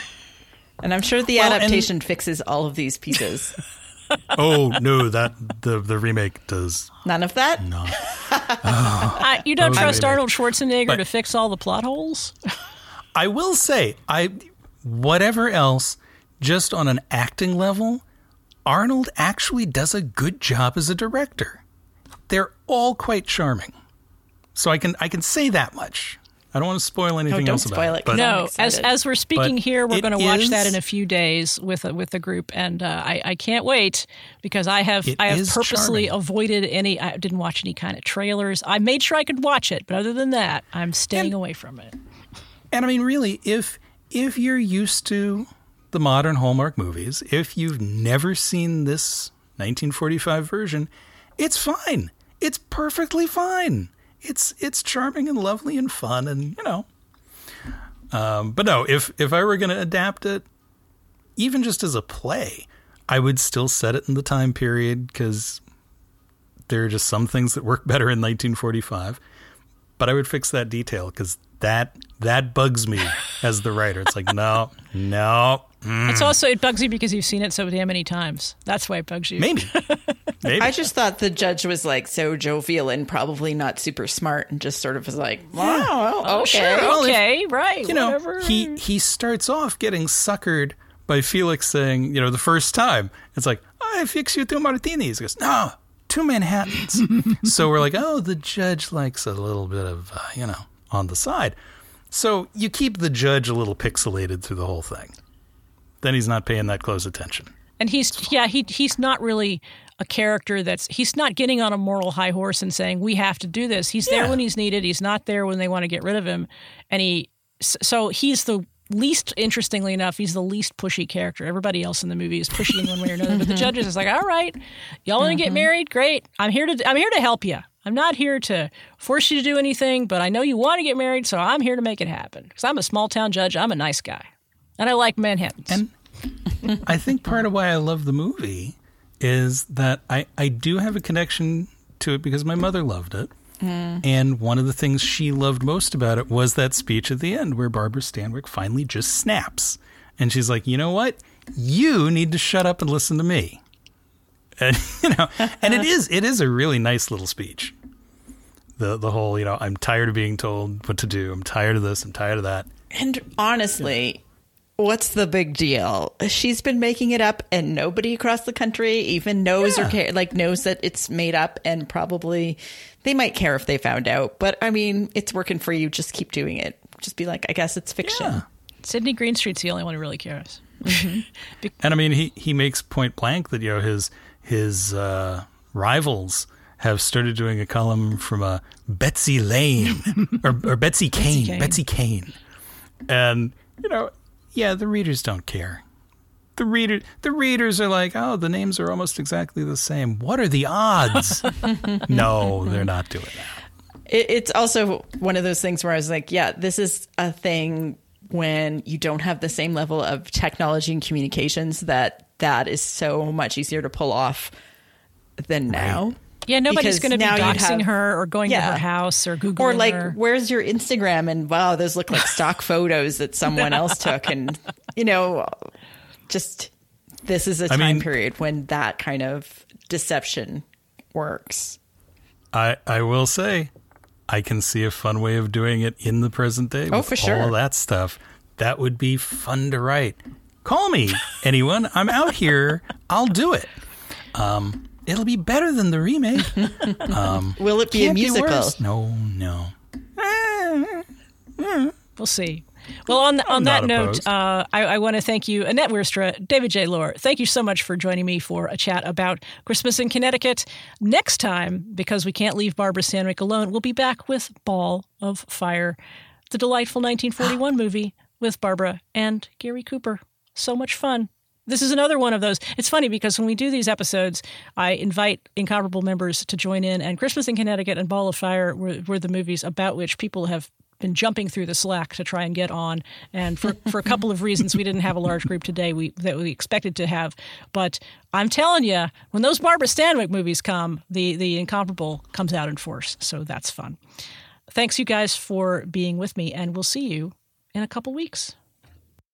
And I'm sure the Well, and- adaptation fixes all of these pieces. Oh no, that the the remake does None of that? not. I, you don't oh, trust maybe. Arnold Schwarzenegger But- to fix all the plot holes? I will say, I whatever else, just on an acting level, Arnold actually does a good job as a director. They're all quite charming. So I can I can say that much. I don't want to spoil anything don't else spoil about it, it. But I'm no, as as we're speaking But here, we're going to watch that in a few days with a, with the group, and uh, I I can't wait because I have I have purposely charming. avoided any. I didn't watch any kind of trailers. I made sure I could watch it, but other than that, I'm staying And- away from it. And I mean, really, if if you're used to the modern Hallmark movies, if you've never seen this 1945 version, it's fine. It's perfectly fine. It's it's charming and lovely and fun, and you know. Um, but no, if if I were going to adapt it, even just as a play, I would still set it in the time period because there are just some things that work better in 1945 but I would fix that detail because that that bugs me as the writer. It's like no, no, It's also it bugs you because you've seen it so damn many times. That's why it bugs you. maybe, maybe. I just thought the judge was like so jovial and probably not super smart and just sort of was like, wow, Oh, okay. sure, Well, if- okay, right, you know, whatever. he he starts off getting suckered by Felix saying, you know, the first time it's like I fix you two martinis. He goes, no, two Manhattans. so we're like, oh, the judge likes a little bit of, uh, you know, on the side. So you keep the judge a little pixilated through the whole thing. Then he's not paying that close attention. And he's yeah he he's not really a character that's he's not getting on a moral high horse and saying we have to do this. He's there when he's needed. He's not there when they want to get rid of him. And he so he's the least interestingly enough he's the least pushy character. Everybody else in the movie is pushy in one way or another. But the judges is like all right, y'all want to get mm-hmm. married? Great. I'm here to I'm here to help you. I'm not here to force you to do anything, but I know you want to get married, so I'm here to make it happen. Because I'm a small town judge. I'm a nice guy, and I like Manhattans. And I think part of why I love the movie is that I, I do have a connection to it because my mother loved it. Hmm. And one of the things she loved most about it was that speech at the end where Barbara Stanwyck finally just snaps. And she's like, you know what? You need to shut up and listen to me. And you know, and it uh-huh. is it is a really nice little speech. The the whole, you know, I'm tired of being told what to do. I'm tired of this, I'm tired of that. And honestly, what's the big deal? She's been making it up, and nobody across the country even knows or Yeah. care, like knows that it's made up, and probably they might care if they found out. But I mean, it's working for you. Just keep doing it. Just be like, I guess it's fiction. Yeah. Sidney Greenstreet's the only one who really cares. Mm-hmm. And I mean, he, he makes point blank that you know his his uh, rivals have started doing a column from a Betsy Lane or, or Betsy Kane, Kane. Betsy Kane, and you know, yeah, the readers don't care. The reader, the readers are like, oh, the names are almost exactly the same. What are the odds? no, they're not doing that. It, it's also one of those things where I was like, yeah, this is a thing when you don't have the same level of technology and communications that that is so much easier to pull off than now. Yeah, nobody's going to be now doxing have- her or going to her house or Googling her Or like, her. where's your Instagram? And wow, those look like stock photos that someone else took. And, you know, just this is a time mean- period when that kind of deception works. I I will say, I can see a fun way of doing it in the present day. Oh, with for sure. All that stuff. That would be fun to write. Call me, anyone. I'm out here. I'll do it. Um, It'll be better than the remake. Will it be a musical? worse. No, no. We'll see. Well, on on that not note, uh, I, I want to thank you, Annette Wierstra, David J. Loehr. Thank you so much for joining me for a chat about Christmas in Connecticut. Next time, because we can't leave Barbara Stanwyck alone, we'll be back with Ball of Fire, the delightful 1941 movie with Barbara and Gary Cooper. So much fun. This is another one of those. It's funny because when we do these episodes, I invite incomparable members to join in, and Christmas in Connecticut and Ball of Fire were, were the movies about which people have been jumping through the slack to try and get on. And for, for a couple of reasons, we didn't have a large group today we, that we expected to have. But I'm telling you, when those Barbara Stanwyck movies come, the, the incomparable comes out in force. So that's fun. Thanks, you guys, for being with me, and we'll see you in a couple weeks.